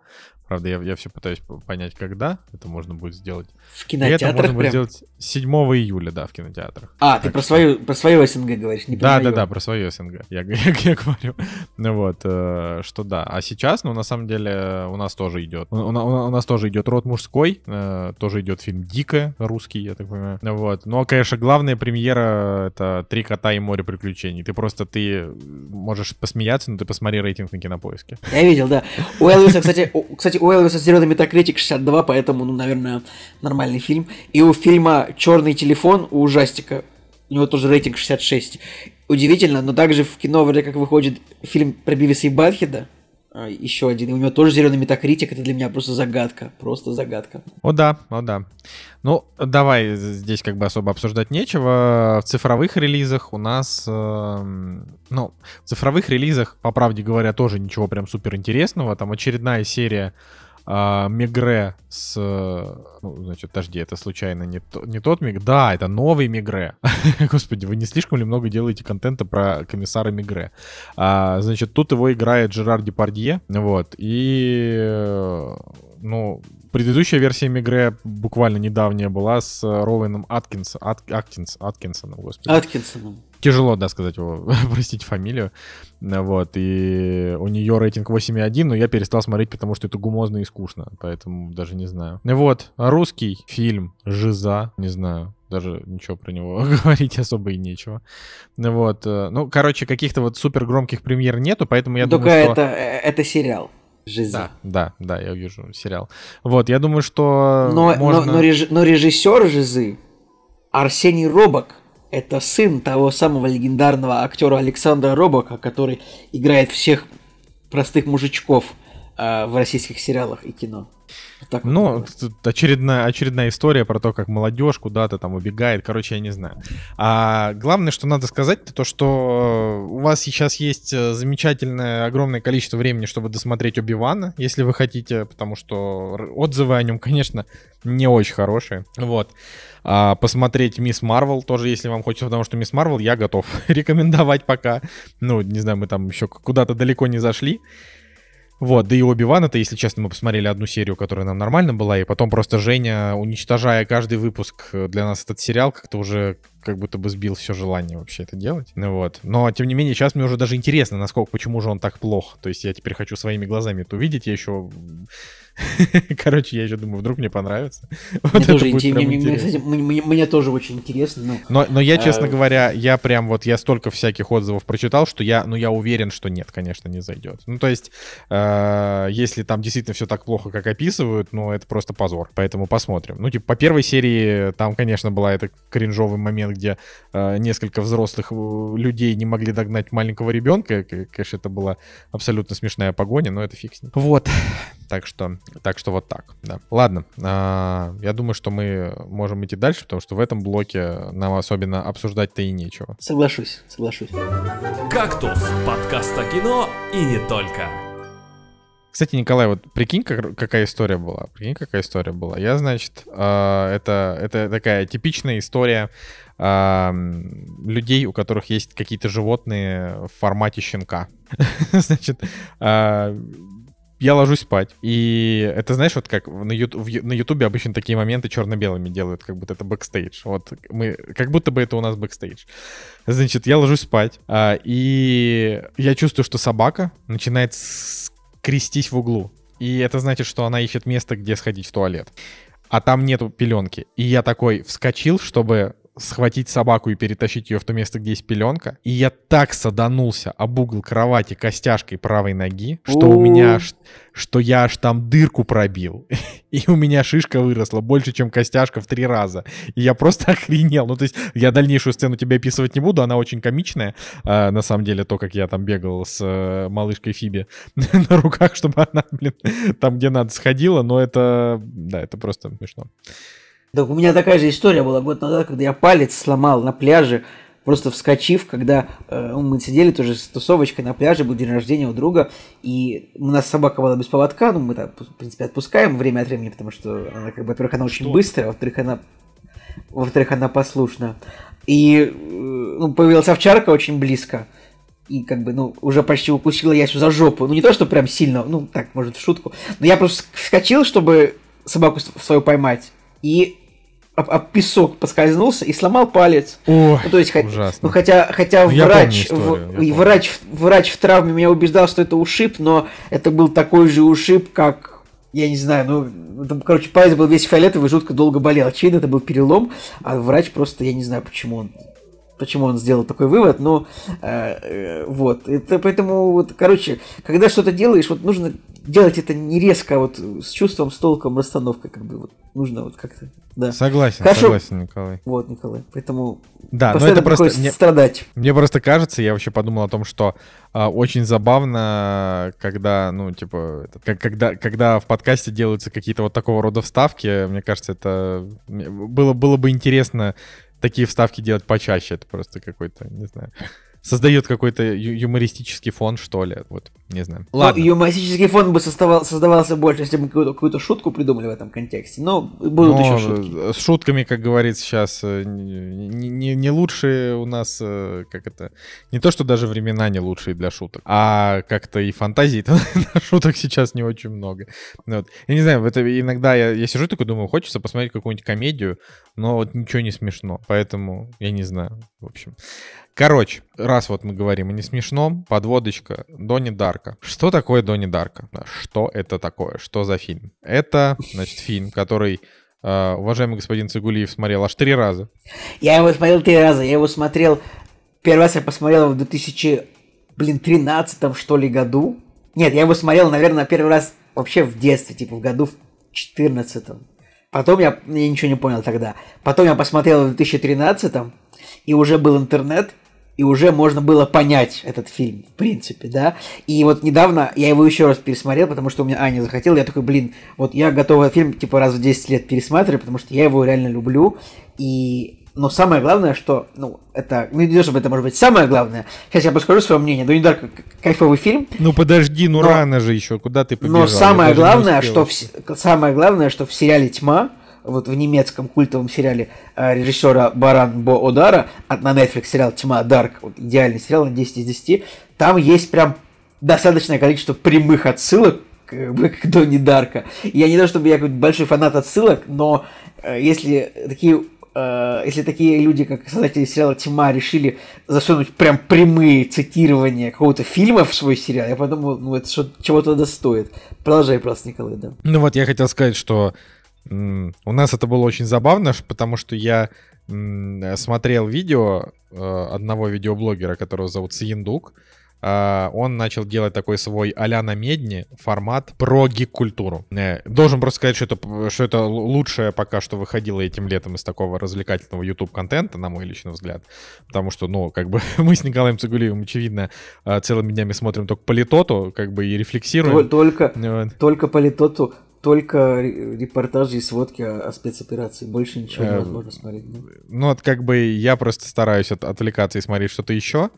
Правда, я, я все пытаюсь понять, когда это можно будет сделать. В кинотеатрах И это можно будет сделать 7 июля, да, в кинотеатрах. А, так ты про, свою, про свою СНГ говоришь, не Да, да, да, про свою СНГ. Я, я, я говорю. Ну вот, э, что да. А сейчас, ну, на самом деле, у нас тоже идет. У, у, у нас тоже идет род мужской, э, тоже идет фильм Дикая, русский, я так понимаю. Вот. Но, конечно, главная премьера это Три кота и море приключений. Ты просто ты можешь посмеяться, но ты посмотри рейтинг на кинопоиске. Я видел, да. У Элвиса, кстати, кстати, у Элвиса зеленый метакритик 62, поэтому, ну, наверное, нормальный фильм. И у фильма Черный телефон у ужастика, у него тоже рейтинг 66. удивительно, но также в кино вроде как выходит фильм про Бивиса и Батхеда, еще один, у него тоже зеленый метакритик, это для меня просто загадка, просто загадка. О да, о да. Ну, давай, здесь как бы особо обсуждать нечего. В цифровых релизах у нас, э, ну, в цифровых релизах, по правде говоря, тоже ничего прям супер интересного. Там очередная серия а, Мигре с... Ну, значит, подожди, это случайно не, то, не тот Миг... Да, это новый Мигре. Господи, вы не слишком ли много делаете контента про комиссара Мигре? А, значит, тут его играет Жерар Депардье, вот, и... Ну, предыдущая версия Мигре буквально недавняя была с Роуэном Аткинс, Ат, Аткинс, Аткинсоном, господи. Аткинсоном. Тяжело, да, сказать его, простите фамилию. Вот, и у нее рейтинг 8,1, но я перестал смотреть, потому что это гумозно и скучно, поэтому даже не знаю. Вот, русский фильм «Жиза», не знаю, даже ничего про него говорить особо и нечего. Вот, э, ну, короче, каких-то вот супер громких премьер нету, поэтому я Только думаю, что... это, э, это сериал. Жиза. Да, да, да, я вижу сериал. Вот, я думаю, что но, можно... но, но, реж... но режиссер Жизы Арсений Робок это сын того самого легендарного актера Александра Робока, который играет всех простых мужичков э, в российских сериалах и кино. так ну, вот очередная, очередная история про то, как молодежь куда-то там убегает. Короче, я не знаю. А главное, что надо сказать, то что у вас сейчас есть э, замечательное огромное количество времени, чтобы досмотреть Оби-Вана, если вы хотите, потому что отзывы о нем, конечно, не очень хорошие. Вот. А, посмотреть Мисс Марвел тоже, если вам хочется, потому что Мисс Марвел я готов рекомендовать пока. Ну, не знаю, мы там еще куда-то далеко не зашли. Вот, да и Оби-Ван, это, если честно, мы посмотрели одну серию, которая нам нормально была, и потом просто Женя, уничтожая каждый выпуск э, для нас этот сериал, как-то уже как будто бы сбил все желание вообще это делать. Ну вот. Но, тем не менее, сейчас мне уже даже интересно, насколько, почему же он так плох. То есть я теперь хочу своими глазами это увидеть. Я еще Короче, я еще думаю, вдруг мне понравится. Мне, тоже, мне, мне, кстати, мне, мне тоже очень интересно. Но, но, но я, честно а... говоря, я прям вот, я столько всяких отзывов прочитал, что я, ну, я уверен, что нет, конечно, не зайдет. Ну, то есть, э, если там действительно все так плохо, как описывают, ну, это просто позор. Поэтому посмотрим. Ну, типа, по первой серии там, конечно, была это кринжовый момент, где э, несколько взрослых э, людей не могли догнать маленького ребенка. Конечно, это была абсолютно смешная погоня, но это фиг с ним. Вот. Так что так что вот так, да. Ладно, а, я думаю, что мы можем идти дальше, потому что в этом блоке нам особенно обсуждать-то и нечего. Соглашусь, соглашусь. «Кактус» — подкаст о кино и не только. Кстати, Николай, вот прикинь, как, какая история была. Прикинь, какая история была. Я, значит, э, это, это такая типичная история э, людей, у которых есть какие-то животные в формате щенка. Значит, э, я ложусь спать. И это, знаешь, вот как на, ютуб, на Ютубе обычно такие моменты черно-белыми делают, как будто это бэкстейдж. Вот мы, как будто бы это у нас бэкстейдж. Значит, я ложусь спать, а, и я чувствую, что собака начинает крутиться в углу. И это значит, что она ищет место, где сходить в туалет. А там нету пеленки. И я такой вскочил, чтобы схватить собаку и перетащить ее в то место, где есть пеленка. И я так саданулся об угол кровати костяшкой правой ноги, что у меня аж, что я аж там дырку пробил. И у меня шишка выросла больше, чем костяшка в три раза. И я просто охренел. Ну, то есть, я дальнейшую сцену тебе описывать не буду, она очень комичная. А, на самом деле, то, как я там бегал с э, малышкой Фиби на руках, чтобы она, блин, там, где надо, сходила. Но это, да, это просто смешно. Так у меня такая же история была год назад, когда я палец сломал на пляже, просто вскочив, когда э, мы сидели тоже с тусовочкой на пляже, был день рождения у друга, и у нас собака была без поводка, ну мы там, в принципе, отпускаем время от времени, потому что она, как бы, во-первых, она очень Что? быстрая, во-вторых, она, во-вторых, она послушна. И э, ну, появилась овчарка очень близко, и как бы, ну, уже почти укусила ясю за жопу. Ну, не то, что прям сильно, ну, так, может, в шутку. Но я просто вскочил, чтобы собаку свою поймать. И об, об песок поскользнулся и сломал палец. О, ну, то есть, ужасно. Ну, хотя, хотя ну, врач, историю, в, врач, врач в травме меня убеждал, что это ушиб, но это был такой же ушиб, как я не знаю, ну, там, короче, палец был весь фиолетовый, жутко долго болел. Очевидно, это был перелом, а врач просто, я не знаю, почему он почему он сделал такой вывод, но э, э, вот. Это поэтому, вот, короче, когда что-то делаешь, вот нужно делать это не резко, а вот с чувством, с толком, расстановкой, как бы вот нужно вот как-то. Да. Согласен, Хорошо. согласен, Николай. Вот, Николай. Поэтому Да, но это просто... мне- страдать. Мне просто кажется, я вообще подумал о том, что а, очень забавно, когда, ну, типа, это, как- когда, когда в подкасте делаются какие-то вот такого рода вставки, мне кажется, это было, было бы интересно такие вставки делать почаще. Это просто какой-то, не знаю, создает какой-то ю- юмористический фон, что ли. Вот, не знаю. Ну, юмористический фон бы создавал, создавался больше, если бы мы какую-то, какую-то шутку придумали в этом контексте. Но будут Но, еще шутки. С шутками, как говорится сейчас, э, не, не- не лучшие у нас, э, как это, не то, что даже времена не лучшие для шуток, а как-то и фантазий на шуток сейчас не очень много. Ну Вот. Я не знаю, это иногда я, я сижу такой, думаю, хочется посмотреть какую-нибудь комедию, но вот ничего не смешно, поэтому я не знаю, в общем. Короче, раз вот мы говорим о не смешном, подводочка Донни Дарка. Что такое Донни Дарка? Что это такое? Что за фильм? Это, значит, фильм, который э, уважаемый господин Цигулиев смотрел аж три раза. Я его смотрел три раза. Я его смотрел... Первый раз я посмотрел в 2013 что ли году. Нет, я его смотрел, наверное, первый раз вообще в детстве, типа в году в 14 Потом я, я ничего не понял тогда. Потом я посмотрел в 2013 и уже был интернет, и уже можно было понять этот фильм, в принципе, да. И вот недавно я его еще раз пересмотрел, потому что у меня Аня захотела, я такой, блин, вот я готов этот фильм типа раз в 10 лет пересматривать, потому что я его реально люблю, и но самое главное, что, ну, это, ну, не то, чтобы это может быть самое главное. Сейчас я подскажу свое мнение. Донни Дарк кайфовый фильм, Ну подожди, ну Но- рано же еще, куда ты побежал? но самое главное, что в, самое главное, что в сериале Тьма, вот в немецком культовом сериале э, режиссера Баран Бо Одара, от на Netflix сериал Тьма Дарк, вот идеальный сериал на 10 из 10, там есть прям достаточное количество прямых отсылок как бы, к Донни Дарка. Я не то чтобы я какой-то большой фанат отсылок, но э, если такие э, если такие люди, как создатели сериала Тьма, решили засунуть прям прямые цитирования какого-то фильма в свой сериал, я подумал, ну это что, чего-то достоит. Продолжай просто, Николай, да. Ну вот я хотел сказать, что у нас это было очень забавно, потому что я смотрел видео э, одного видеоблогера, которого зовут Сиендук. А, Он начал делать такой свой а-ля на медне формат про гик-культуру. Э, Должен просто сказать, что это, что это лучшее пока что выходило этим летом из такого развлекательного YouTube-контента, на мой личный взгляд. Потому что, ну, как бы мы с Николаем Цигулиевым, очевидно, э, целыми днями смотрим только политоту, как бы и рефлексируем. Тол- Только, Вот. только по литоту, только ре- репортажи и сводки о, о спецоперации. Больше ничего Э, невозможно смотреть. Ну, вот как бы я просто стараюсь от- отвлекаться и смотреть что-то еще.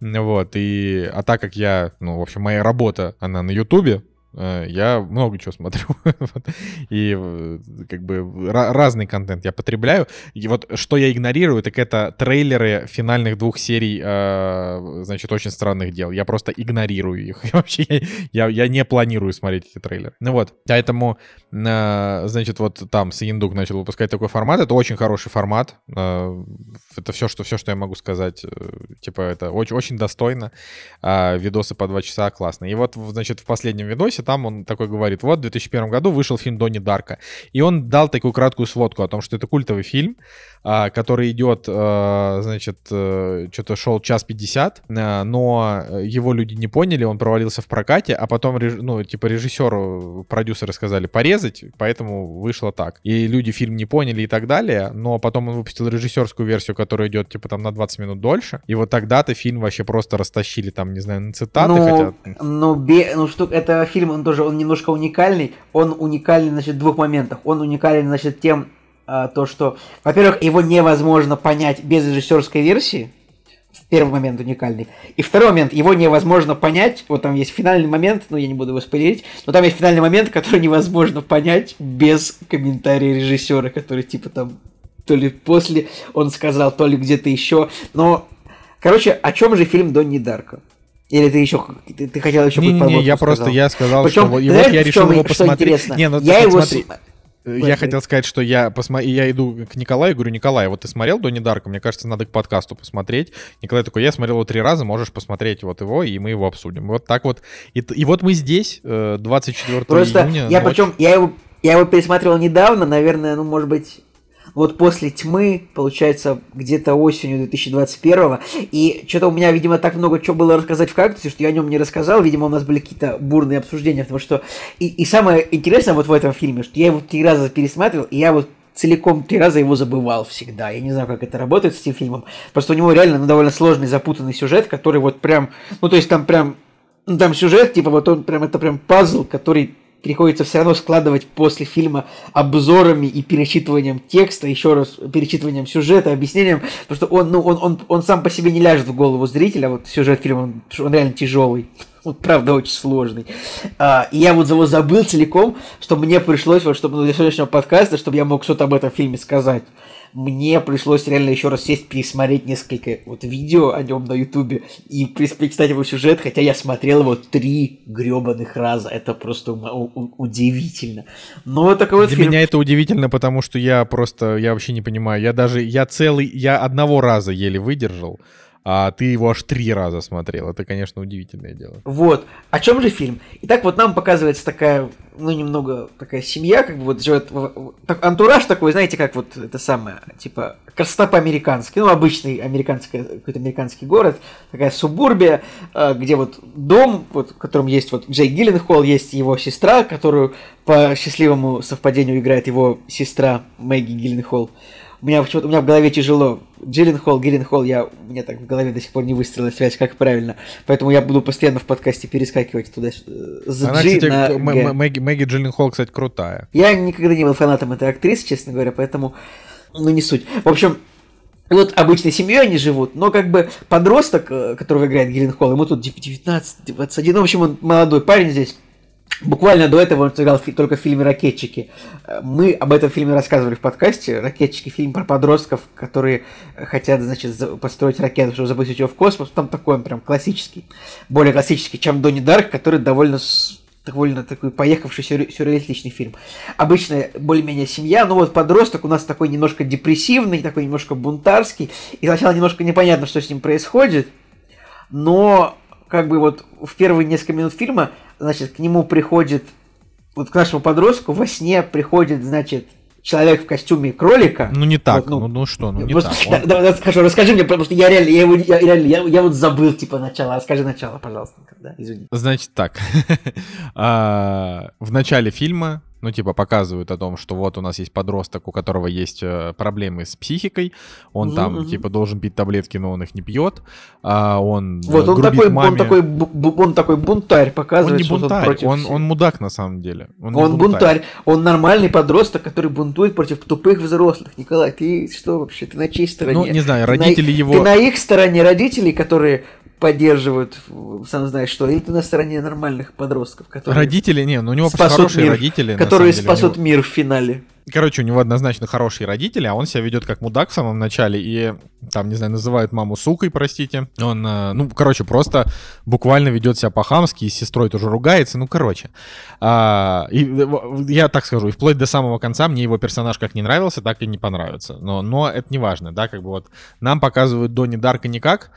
Вот, и... А так как я, ну, в общем, моя работа, она на Ютубе, я много чего смотрю. И э, как бы ра- разный контент я потребляю. И вот что я игнорирую, так это трейлеры финальных двух серий, э, значит, очень странных дел. Я просто игнорирую их. Вообще я, я, не планирую смотреть эти трейлеры. Ну вот, поэтому, э, значит, вот там Сиендук начал выпускать такой формат. Это очень хороший формат. Э, Это все, что, все, что я могу сказать. Э, Типа, это очень, очень достойно. А, Видосы по два часа классно. И вот, значит, в последнем видосе там он такой говорит, вот в 2001 году вышел фильм Донни Дарка. И он дал такую краткую сводку о том, что это культовый фильм, а, который идет, э, значит, что-то шел час 50, э, но его люди не поняли, он провалился в прокате, а потом, ну, типа, режиссеру, продюсеры сказали порезать, поэтому вышло так. И люди фильм не поняли и так далее, но потом он выпустил режиссерскую версию, которая идет, типа, там на 20 минут дольше, и вот тогда-то фильм вообще просто растащили, там, не знаю, на цитаты, ну, хотя... ну, бе- ну, что, это фильм, он тоже, он немножко уникальный. Он уникальный, значит, в двух моментах. Он уникален, значит, тем, а, то, что, во-первых, его невозможно понять без режиссерской версии. Первый момент уникальный. И второй момент, его невозможно понять. Вот там есть финальный момент, но я не буду его спойлерить, но там есть финальный момент, который невозможно понять без комментария режиссера, который типа там то ли после он сказал, то ли где-то еще. Но, короче, о чем же фильм Донни Дарка? Или ты еще ты, ты хотел еще какую-то Не-не-не, я подводку просто, сказал? я сказал, Причем, что и вот я решил его посмотреть. Не, ну я так его смотри. с- Я хотел сказать, что я посмо... я иду к Николаю и говорю, Николай, вот ты смотрел Донни Дарка? Мне кажется, надо к подкасту посмотреть. Николай такой, я смотрел его три раза, можешь посмотреть вот его, и мы его обсудим. Вот так вот. И, и вот мы здесь, э, 24 Просто июня. я ночь. причем, я его, я его пересматривал недавно, наверное, ну, может быть, вот после тьмы, получается, где-то осенью 2021 и что-то у меня, видимо, так много чего было рассказать в кактусе, что я о нем не рассказал, видимо, у нас были какие-то бурные обсуждения, потому что... И, и самое интересное вот в этом фильме, что я его три раза пересматривал, и я вот целиком три раза его забывал всегда. Я не знаю, как это работает с этим фильмом. Просто у него реально ну, довольно сложный, запутанный сюжет, который вот прям... Ну, то есть там прям... Ну, там сюжет, типа, вот он прям... Это прям пазл, который приходится все равно складывать после фильма обзорами и перечитыванием текста, еще раз перечитыванием сюжета, объяснением, потому что он, ну, он, он, он сам по себе не ляжет в голову зрителя, вот сюжет фильма, он, он реально тяжелый. Вот правда очень сложный. А, и я вот его забыл целиком, что мне пришлось, вот, чтобы для сегодняшнего подкаста, чтобы я мог что-то об этом фильме сказать мне пришлось реально еще раз сесть, пересмотреть несколько вот видео о нем на ютубе и представить его сюжет, хотя я смотрел его три гребаных раза. Это просто удивительно. Но такой вот Для фильм. меня это удивительно, потому что я просто, я вообще не понимаю. Я даже, я целый, я одного раза еле выдержал а ты его аж три раза смотрел. Это, конечно, удивительное дело. Вот. О чем же фильм? Итак, вот нам показывается такая, ну, немного такая семья, как бы вот живет, так, антураж такой, знаете, как вот это самое, типа, красота по-американски, ну, обычный американский, какой-то американский город, такая субурбия, а, где вот дом, вот, в котором есть вот Джей Гилленхолл, есть его сестра, которую по счастливому совпадению играет его сестра Мэгги Гилленхолл. У меня почему-то у меня в голове тяжело. Джилленхол, Гилленхол, я, у меня так в голове до сих пор не выстрелила связь, как правильно. Поэтому я буду постоянно в подкасте перескакивать туда с Она, G кстати, на Г. Мэгги, Мэгги Джилленхол, кстати, крутая. Я никогда не был фанатом этой актрисы, честно говоря, поэтому, ну, не суть. В общем, вот обычной семьей они живут, но как бы подросток, э, которого играет Гилленхол, ему тут 19-21, в общем, он молодой парень здесь, Буквально до этого он сыграл только в фильме «Ракетчики». Мы об этом фильме рассказывали в подкасте. «Ракетчики» – фильм про подростков, которые хотят, значит, построить ракету, чтобы запустить ее в космос. Там такой он прям классический. Более классический, чем «Донни Дарк», который довольно довольно такой поехавший сюрреалистичный фильм. Обычная более-менее семья, но вот подросток у нас такой немножко депрессивный, такой немножко бунтарский, и сначала немножко непонятно, что с ним происходит, но как бы вот в первые несколько минут фильма значит, к нему приходит, вот к нашему подростку во сне приходит, значит, человек в костюме кролика. Ну не так, вот, ну, ну, ну что, ну не просто, так. Он... Да, да, скажу, расскажи мне, потому что я реально, я, его, я, реально, я, я вот забыл, типа, начало. Расскажи начало, пожалуйста, да, извини. Значит так, а, в начале фильма ну, типа, показывают о том, что вот у нас есть подросток, у которого есть э, проблемы с психикой, он угу, там, угу. типа, должен пить таблетки, но он их не пьет, а он э, Вот, он такой, маме. он такой, он такой бунтарь, показывает, он не бунтарь, что он, он, он мудак на самом деле. Он, он бунтарь. бунтарь, он нормальный подросток, который бунтует против тупых взрослых. Николай, ты что вообще, ты на чьей стороне? Ну, не знаю, родители ты его... Ты на их стороне родителей, которые поддерживают, сам знаешь что, или ты на стороне нормальных подростков, которые... Родители, не, ну у него спасут хорошие мир, родители. Которые деле, спасут него... мир в финале. Короче, у него однозначно хорошие родители, а он себя ведет как мудак в самом начале и там, не знаю, называет маму сукой, простите. Он, э, ну, короче, просто буквально ведет себя по-хамски, и с сестрой тоже ругается, ну, короче. А, и, я так скажу, и вплоть до самого конца мне его персонаж как не нравился, так и не понравится. Но, но это не важно, да, как бы вот нам показывают Донни Дарка не как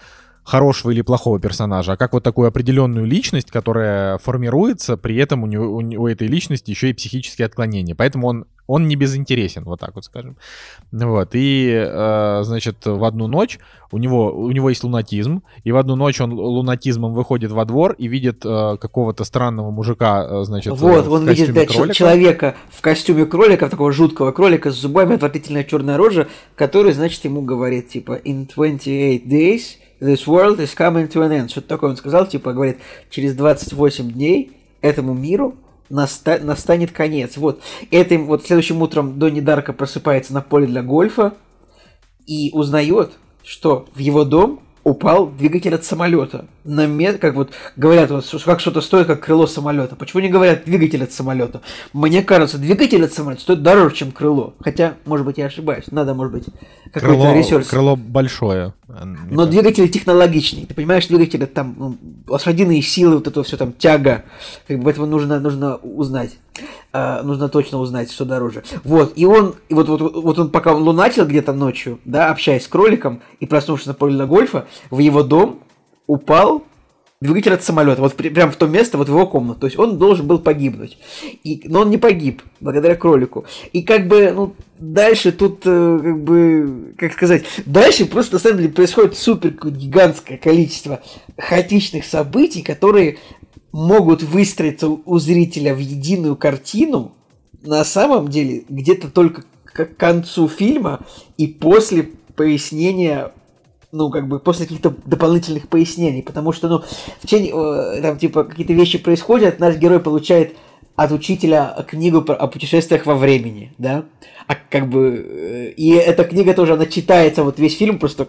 хорошего или плохого персонажа, а как вот такую определенную личность, которая формируется, при этом у, него, у, у этой личности еще и психические отклонения. Поэтому он, он не безинтересен, вот так вот скажем. Вот. И, э, значит, в одну ночь у него, у него есть лунатизм, и в одну ночь он лунатизмом выходит во двор и видит э, какого-то странного мужика, э, значит, Вот, в он видит да, кролика. человека в костюме кролика, такого жуткого кролика с зубами, отвратительная черная рожа, который, значит, ему говорит, типа, in 28 days This world is coming to an end. Что-то такое он сказал, типа, говорит, через 28 дней этому миру наста- настанет конец. Вот. Этим вот следующим утром Донни Дарка просыпается на поле для гольфа и узнает, что в его дом упал двигатель от самолета. На мет, как вот говорят, вот, как что-то стоит, как крыло самолета. Почему не говорят двигатель от самолета? Мне кажется, двигатель от самолета стоит дороже, чем крыло. Хотя, может быть, я ошибаюсь. Надо, может быть, какой-то ресурс. Крыло большое. Но двигатель технологичный. Ты понимаешь, двигатель это там ну, лошадиные силы, вот это все там тяга. Как бы этого нужно, нужно узнать. Uh, нужно точно узнать, что дороже. Вот, и он, и вот, вот, вот он пока он лунатил где-то ночью, да, общаясь с кроликом, и проснувшись на поле для гольфа, в его дом упал двигатель от самолета, вот при, прям в то место, вот в его комнату. То есть он должен был погибнуть. И, но он не погиб, благодаря кролику. И как бы, ну, дальше тут, э, как бы, как сказать, дальше просто на самом деле происходит супер гигантское количество хаотичных событий, которые могут выстроиться у зрителя в единую картину, на самом деле где-то только к концу фильма и после пояснения ну, как бы после каких-то дополнительных пояснений, потому что, ну, в течение, э, там, типа, какие-то вещи происходят, наш герой получает от учителя книгу о путешествиях во времени, да, а как бы, э, и эта книга тоже, она читается, вот весь фильм, просто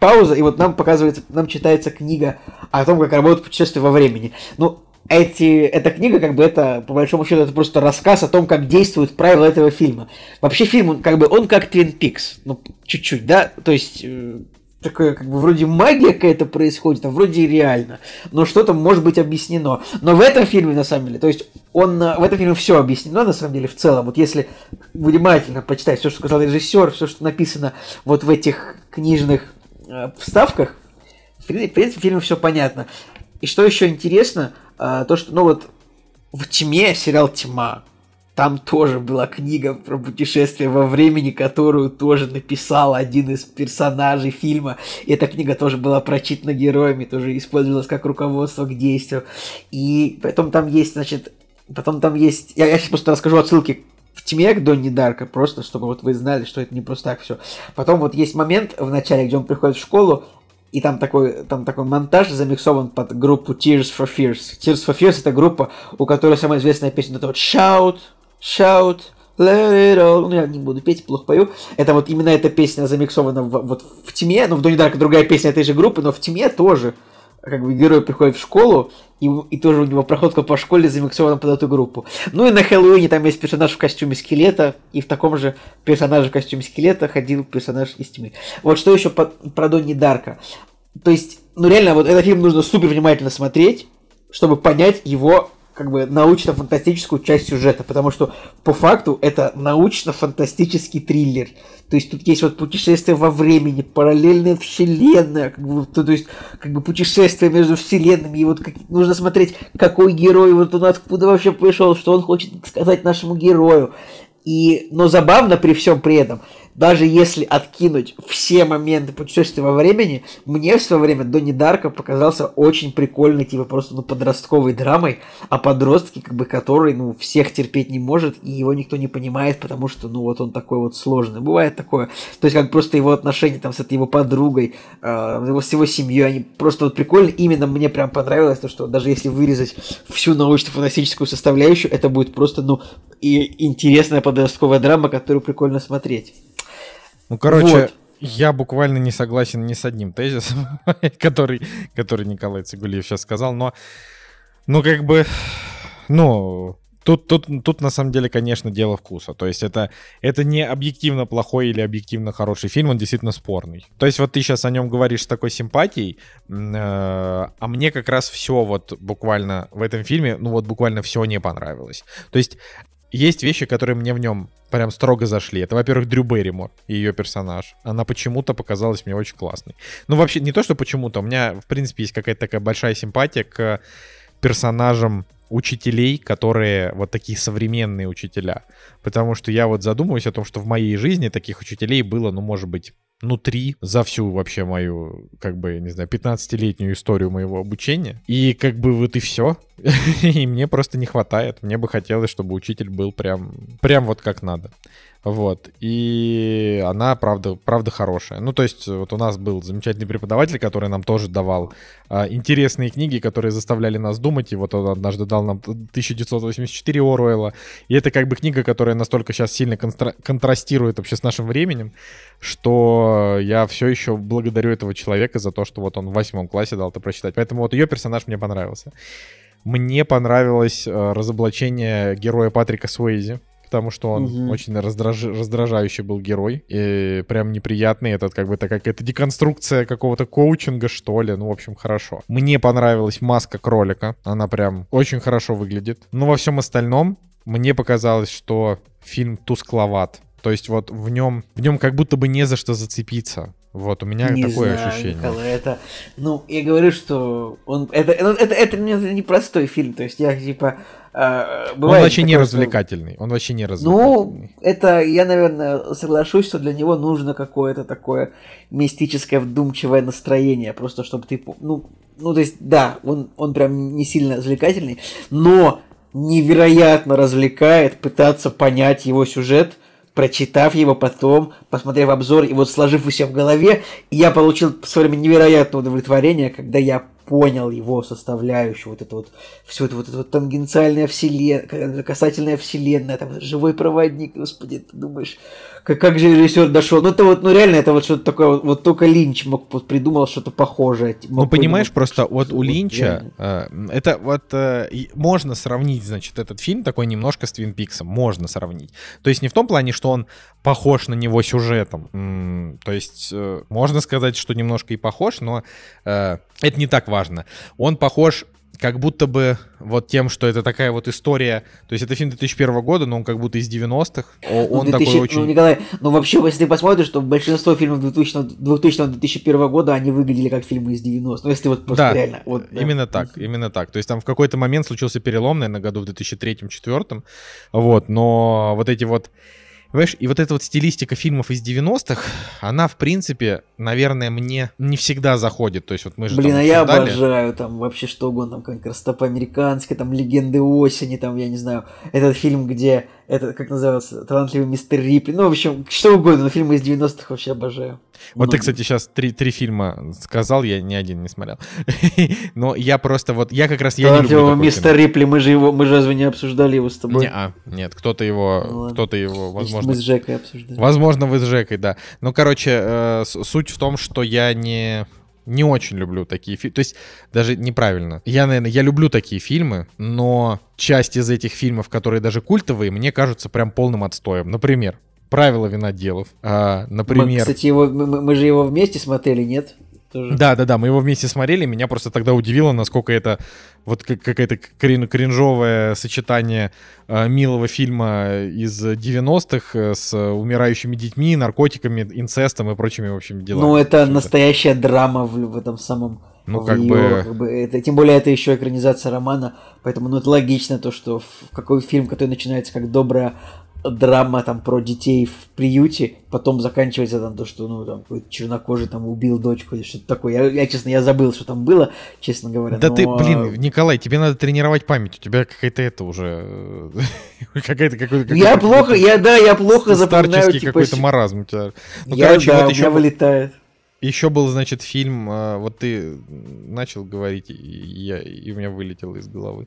пауза, и вот нам показывается, нам читается книга о том, как работают путешествия во времени. Ну, эти, эта книга, как бы, это, по большому счету, это просто рассказ о том, как действуют правила этого фильма. Вообще фильм, он, как бы, он как Twin Peaks, ну, чуть-чуть, да, то есть, э, такое, как бы, вроде магия какая-то происходит, а вроде реально. Но что-то может быть объяснено. Но в этом фильме, на самом деле, то есть, он, в этом фильме все объяснено, на самом деле, в целом. Вот если внимательно почитать все, что сказал режиссер, все, что написано вот в этих книжных э, вставках, в принципе, в фильме все понятно. И что еще интересно, э, то, что, ну вот, в тьме сериал «Тьма», там тоже была книга про путешествие во времени, которую тоже написал один из персонажей фильма. И эта книга тоже была прочитана героями, тоже использовалась как руководство к действию. И потом там есть, значит, потом там есть... Я, я сейчас просто расскажу отсылки в тьме к Донни Дарка, просто чтобы вот вы знали, что это не просто так все. Потом вот есть момент в начале, где он приходит в школу, и там такой, там такой монтаж замиксован под группу Tears for Fears. Tears for Fears это группа, у которой самая известная песня это вот Shout, shout, let it all. Ну, я не буду петь, плохо пою. Это вот именно эта песня замиксована в, вот в тьме. Ну, в Донни Дарка другая песня этой же группы, но в тьме тоже. Как бы герой приходит в школу, и, и тоже у него проходка по школе замиксована под эту группу. Ну и на Хэллоуине там есть персонаж в костюме скелета, и в таком же персонаже в костюме скелета ходил персонаж из тьмы. Вот что еще по, про Донни Дарка. То есть, ну реально, вот этот фильм нужно супер внимательно смотреть, чтобы понять его как бы научно-фантастическую часть сюжета, потому что по факту это научно-фантастический триллер. То есть тут есть вот путешествие во времени, параллельная вселенная, как бы, то, то есть как бы путешествие между вселенными, и вот как, нужно смотреть, какой герой, вот он откуда вообще пришел, что он хочет сказать нашему герою. И, но забавно при всем при этом, даже если откинуть все моменты путешествия во времени, мне в свое время Донни Дарка показался очень прикольной, типа просто ну, подростковой драмой о подростке, как бы, который ну, всех терпеть не может, и его никто не понимает, потому что ну вот он такой вот сложный. Бывает такое. То есть как просто его отношения там с этой его подругой, э, его, с его семьей, они просто вот прикольные. Именно мне прям понравилось то, что даже если вырезать всю научно-фантастическую составляющую, это будет просто ну и интересная подростковая драма, которую прикольно смотреть. Ну, короче, вот. я буквально не согласен ни с одним тезисом, который, который Николай Цигулиев сейчас сказал, но, ну, как бы, ну, Тут, тут, тут на самом деле, конечно, дело вкуса. То есть это, это не объективно плохой или объективно хороший фильм, он действительно спорный. То есть вот ты сейчас о нем говоришь с такой симпатией, э, а мне как раз все вот буквально в этом фильме, ну вот буквально все не понравилось. То есть есть вещи, которые мне в нем прям строго зашли. Это, во-первых, Дрю Берримор и ее персонаж. Она почему-то показалась мне очень классной. Ну, вообще, не то, что почему-то. У меня, в принципе, есть какая-то такая большая симпатия к персонажам учителей, которые вот такие современные учителя. Потому что я вот задумываюсь о том, что в моей жизни таких учителей было, ну, может быть, ну, три за всю вообще мою, как бы, не знаю, 15-летнюю историю моего обучения. И как бы вот и все. и мне просто не хватает. Мне бы хотелось, чтобы учитель был прям, прям вот как надо. Вот. И она, правда, правда хорошая. Ну, то есть, вот у нас был замечательный преподаватель, который нам тоже давал а, интересные книги, которые заставляли нас думать. И вот он однажды дал нам 1984 Оруэлла. И это как бы книга, которая настолько сейчас сильно контра- контрастирует вообще с нашим временем, что я все еще благодарю этого человека за то, что вот он в восьмом классе дал это прочитать. Поэтому вот ее персонаж мне понравился. Мне понравилось э, разоблачение героя Патрика Суэйзи потому что он угу. очень раздраж... раздражающий был герой. И прям неприятный. Этот как бы это какая-то деконструкция какого-то коучинга, что ли. Ну, в общем, хорошо. Мне понравилась маска кролика. Она прям очень хорошо выглядит. Но во всем остальном мне показалось, что фильм тускловат. То есть вот в нем, в нем как будто бы не за что зацепиться. Вот у меня Не такое знаю, ощущение. Николай, это, ну, я говорю, что он, это, это, это, это, это непростой фильм, то есть я, типа, э, Он бывает вообще не такое, развлекательный. Он вообще не Ну, развлекательный. это, я, наверное, соглашусь, что для него нужно какое-то такое мистическое, вдумчивое настроение, просто чтобы ты, ну, ну, то есть, да, он, он прям не сильно развлекательный, но невероятно развлекает пытаться понять его сюжет, прочитав его потом, посмотрев обзор и вот сложив у себя в голове, я получил в свое время невероятное удовлетворение, когда я понял его составляющую, вот это вот, все это вот, это вот тангенциальная вселенная, касательная вселенная, там живой проводник, господи, ты думаешь, как, как же режиссер дошел, ну это вот, ну реально, это вот что-то такое, вот, вот только Линч мог вот придумал что-то похожее. Ну, понимаешь, просто вот у Линча э, это вот э, можно сравнить, значит, этот фильм такой немножко с Твин Пиксом, можно сравнить. То есть не в том плане, что он похож на него сюжетом. М, То есть э, можно сказать, что немножко и похож, но э, это не так важно. Он похож как будто бы вот тем, что это такая вот история, то есть это фильм 2001 года, но он как будто из 90-х. О- Ну, Он 2000 такой очень... Ну, Николай, ну вообще, если ты посмотришь, то большинство фильмов 2000-2001 года, они выглядели как фильмы из 90 Ну, если вот просто Да, реально. Вот, да. Именно так, именно так. То есть там в какой-то момент случился перелом, наверное, году в 2003-2004. Вот, но вот эти вот... Понимаешь, и вот эта вот стилистика фильмов из 90-х, она, в принципе, наверное, мне не всегда заходит. То есть вот мы же Блин, там а я обсуждали. обожаю там вообще что угодно, там какая-нибудь красота американская, там легенды осени, там, я не знаю, этот фильм, где, это, как называется, талантливый мистер Рипли, ну, в общем, что угодно, но фильмы из 90-х вообще обожаю. Вот ты, кстати, сейчас три, три фильма сказал, я ни один не смотрел. Но я просто вот, я как раз, я не люблю мистер Рипли, мы же его, мы же разве не обсуждали его с тобой? Не-а, нет, кто-то его, Ну кто-то его, возможно, Мы с Жекой обсуждали. Возможно, вы с Жекой, да. Ну, короче, э, суть в том, что я не не очень люблю такие фильмы. То есть, даже неправильно. Я, наверное, я люблю такие фильмы, но часть из этих фильмов, которые даже культовые, мне кажутся прям полным отстоем. Например, «Правила виноделов». А, Мы, например... кстати, его, мы, мы- мы же его вместе смотрели, нет? Тоже. Да, да, да, мы его вместе смотрели, меня просто тогда удивило, насколько это вот как- какое-то крин- кринжовое сочетание э, милого фильма из 90-х э, с умирающими детьми, наркотиками, инцестом и прочими, в общем, делами. Ну, это настоящая драма в, в этом самом... Ну, как её, бы- это, тем более, это еще экранизация романа, поэтому, ну, это логично, то, что в какой фильм, который начинается как добрая драма там про детей в приюте, потом заканчивается там то, что, ну, там, какой-то чернокожий там убил дочку или что-то такое. Я, я, честно, я забыл, что там было, честно говоря. Да ты, но- блин, Николай, тебе надо тренировать память. У тебя какая-то это уже... э, Какая-то какой-то... Я плохо, я, да, я плохо запоминаю, типа, какой-то маразм у тебя. Ну, я, короче, да, вот еще вылетает. Еще был, значит, фильм, э, вот ты начал говорить, и, я, и у меня вылетело из головы.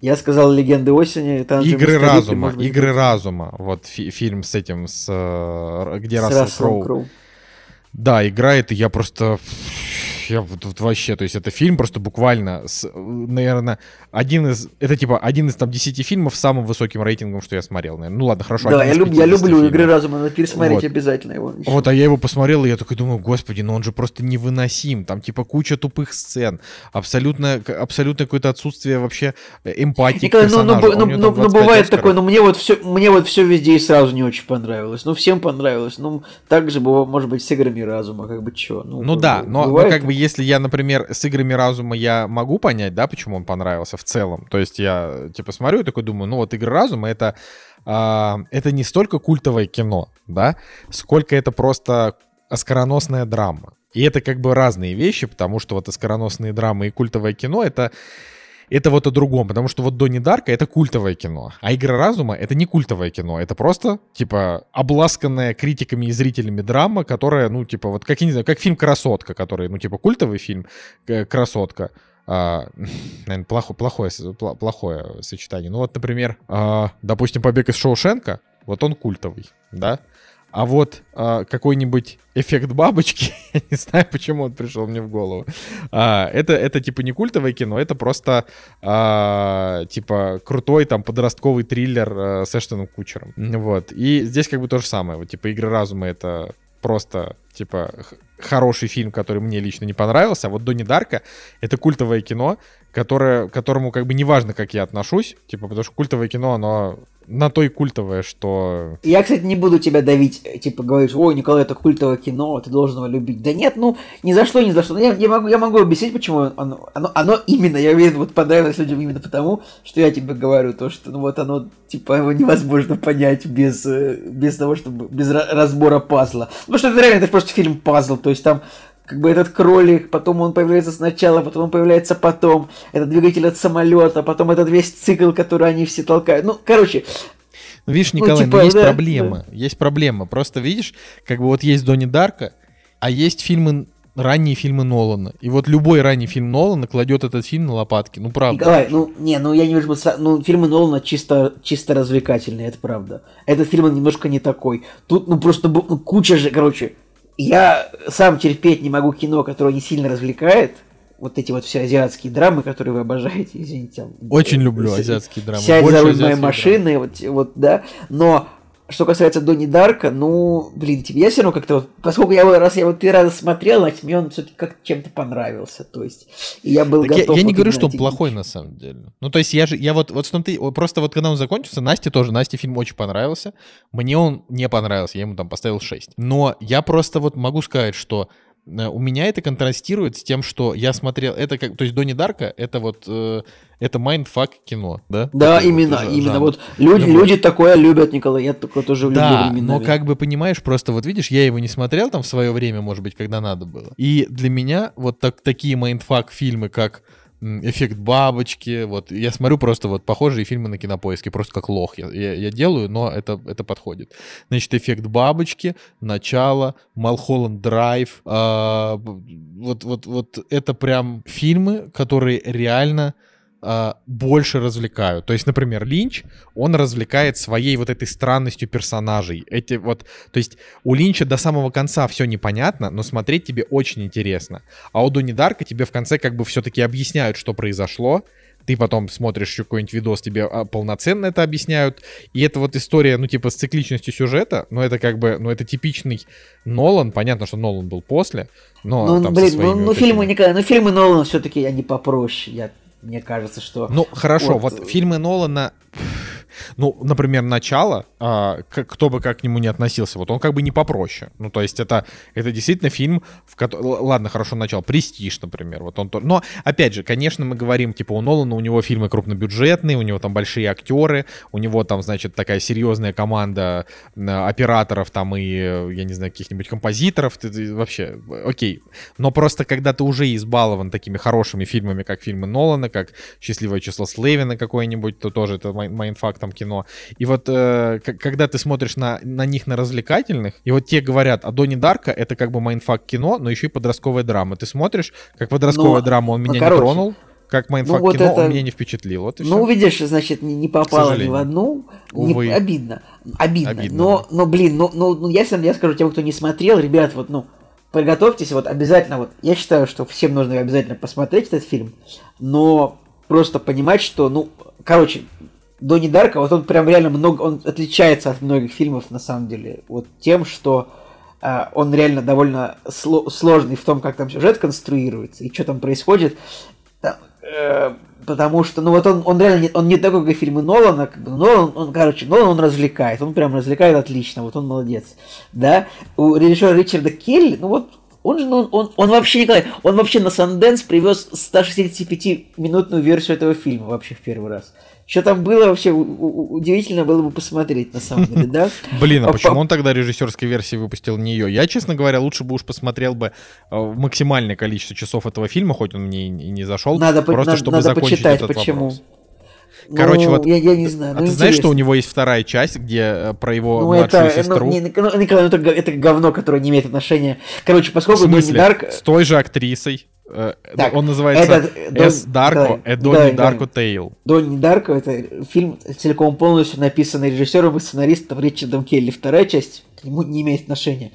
Я сказал «Легенды осени», там Игры разума, быть, игры это- разума. Вот фи- фильм с этим, с э, где с Рассел Кроу. Кроу. Да, играет, и я просто... Я вот, вообще, то есть это фильм просто буквально, с, наверное, один из... Это типа один из там 10 фильмов с самым высоким рейтингом, что я смотрел, наверное. Ну ладно, хорошо. Да, я, люб- я 50 люблю фильмов. «Игры разума», надо пересмотреть Вот. обязательно его. ещё. Вот, а я его посмотрел, и я такой думаю, господи, ну он же просто невыносим. Там типа куча тупых сцен, абсолютно, абсолютно какое-то отсутствие вообще э, эмпатии Николай, ну, ну, А ну, ну, ну, 25 бывает Оскаров. такое, ну мне вот все, мне вот все везде и сразу не очень понравилось. Ну всем понравилось. Ну так же было, может быть, с играми разума, как бы чё. Ну, Ну да, но, но как бы. Если я, например, с играми разума я могу понять, да, почему он понравился в целом. То есть я типа смотрю и такой думаю, ну вот игры разума это а, это не столько культовое кино, да, сколько это просто оскароносная драма. И это как бы разные вещи, потому что вот оскароносные драмы и культовое кино это это вот о другом, потому что вот Донни Дарка это культовое кино, а Игра разума это не культовое кино, это просто типа обласканная критиками и зрителями драма, которая, ну типа вот как я не знаю, как фильм Красотка, который, ну типа культовый фильм э, Красотка. А, наверное, плохо, плохое, плохое сочетание. Ну вот, например, а, допустим, Побег из Шоушенка, вот он культовый, да? А вот а, какой-нибудь эффект бабочки, я не знаю, почему он пришел мне в голову. А, это, это типа не культовое кино, это просто а, типа крутой там подростковый триллер а, с Эштоном Кучером. Вот. И здесь как бы то же самое. Вот типа Игры разума это просто типа хороший фильм, который мне лично не понравился. А вот Донни Дарка это культовое кино, которое, которому как бы не важно, как я отношусь, типа, потому что культовое кино, оно на той культовое, что... Я, кстати, не буду тебя давить, типа, говоришь, ой, Николай, это культовое кино, ты должен его любить. Да нет, ну, ни за что, ни за что. Я, я, могу, я могу объяснить, почему оно, оно, оно именно, я уверен, вот понравилось людям именно потому, что я тебе говорю, то, что, ну, вот оно, типа, его невозможно понять без, э, без того, чтобы, без разбора пазла. Ну, что это реально, это просто фильм пазл, то есть там как бы этот кролик, потом он появляется сначала, потом он появляется потом, это двигатель от самолета, потом этот весь цикл, который они все толкают. Ну, короче, ну, видишь, Николай, ну, типа, ну, есть да, проблема. Да. Есть проблема. Просто видишь, как бы вот есть Донни Дарка, а есть фильмы, ранние фильмы Нолана. И вот любой ранний фильм Нолана кладет этот фильм на лопатки. Ну, правда. Николай, ну, не, ну я не вижу, ну, фильмы Нолана чисто, чисто развлекательные, это правда. Этот фильм немножко не такой. Тут, ну, просто ну, куча же, короче, я сам терпеть не могу кино, которое не сильно развлекает. Вот эти вот все азиатские драмы, которые вы обожаете, извините. Очень люблю азиатские драмы. Сядь за руль моей машины, вот, вот, да. Но что касается Донни Дарка, ну, блин, тебе я все равно как-то вот, поскольку я раз я его три раза смотрел, значит, мне он все-таки как чем-то понравился, то есть, и я был так готов. Я, я не говорю, что он плохой на самом деле. Ну, то есть я же, я вот, вот в том-то, просто вот когда он закончился, Насте тоже, Насте фильм очень понравился, мне он не понравился, я ему там поставил 6. Но я просто вот могу сказать, что у меня это контрастирует с тем, что я смотрел, это как, то есть Донни Дарка, это вот, э, это mindfuck кино, да? Да, Такой именно, вот, именно, жанр. вот люди, люди такое любят, Николай, я такое тоже люблю Да, но как бы понимаешь, просто вот видишь, я его не смотрел там в свое время, может быть, когда надо было, и для меня вот так, такие mindfuck фильмы, как эффект бабочки. Вот я смотрю просто вот похожие фильмы на кинопоиске, просто как лох я, я, я делаю, но это, это подходит. Значит, эффект бабочки, начало, Малхолланд Драйв. Э, вот, вот, вот это прям фильмы, которые реально э, больше развлекают. То есть, например, Линч, он развлекает своей вот этой странностью персонажей. Эти вот, то есть у Линча до самого конца все непонятно, но смотреть тебе очень интересно. А у Донни Дарка тебе в конце как бы все-таки объясняют, что произошло, ты потом смотришь еще какой-нибудь видос, тебе а, полноценно это объясняют. И это вот история, ну, типа, с цикличностью сюжета, но это как бы, ну, это типичный Нолан. Понятно, что Нолан был после, но ну, там блин, ну, ну, вот фильмы, этими... ну, фильмы Нолана все-таки они попроще. Я мне кажется, что... Ну, хорошо, вот, вот фильмы Нолана ну, например, начало, а, кто бы как к нему не относился, вот он как бы не попроще. Ну, то есть это, это действительно фильм, в котором... Ладно, хорошо, начало. Престиж, например. Вот он... Но, опять же, конечно, мы говорим, типа, у Нолана у него фильмы крупнобюджетные, у него там большие актеры, у него там, значит, такая серьезная команда операторов там и, я не знаю, каких-нибудь композиторов. Ты, ты, вообще, окей. Но просто когда ты уже избалован такими хорошими фильмами, как фильмы Нолана, как «Счастливое число Слейвина» какой-нибудь, то тоже это mindfuck там кино. И вот э, когда ты смотришь на, на них, на развлекательных, и вот те говорят, а Донни Дарка это как бы mindfuck кино, но еще и подростковая драма. Ты смотришь, как подростковая ну, драма, он меня короче, не тронул, как mindfuck ну, вот кино, это... он меня не впечатлил. Вот ну, все. видишь, значит, не, не попало ни в одну. Увы. Не... Обидно. Обидно. Обидно. Но, но, блин, ну, ну, ну я, я скажу тем, кто не смотрел, ребят, вот, ну, приготовьтесь, вот обязательно, вот, я считаю, что всем нужно обязательно посмотреть этот фильм, но просто понимать, что, ну, короче, Донни Дарка, вот он прям реально много, он отличается от многих фильмов на самом деле, вот тем, что э, он реально довольно сло- сложный в том, как там сюжет конструируется и что там происходит, там, э, потому что, ну вот он, он реально не, он не такой, как фильмы Нолана, как бы, Нолан, он, короче, Нолан он развлекает, он прям развлекает отлично, вот он молодец, да, у режиссера Ричарда Келли, ну вот он же, ну, он, он вообще, Николай, он вообще на Санденс привез 165-минутную версию этого фильма вообще в первый раз. Что там было вообще удивительно было бы посмотреть, на самом деле, да? Блин, а почему он тогда режиссерской версии выпустил не ее? Я, честно говоря, лучше бы уж посмотрел бы э, максимальное количество часов этого фильма, хоть он мне и не зашел, надо, просто чтобы закончить почитать, этот почему. Короче, ну, вот. Я, я не знаю. А ну, ты знаешь, что у него есть вторая часть, где э, про его ну, младшую это, сестру? Ну, не, ну, Николай, ну, это, это говно, которое не имеет отношения. Короче, поскольку смысле? Дарк... С той же актрисой. Э, так, он называется С Дарко, да, Донни да, Дарко Тейл. Донни Дарко это фильм целиком полностью написанный режиссером и сценаристом Ричардом Келли. Вторая часть к нему не имеет отношения.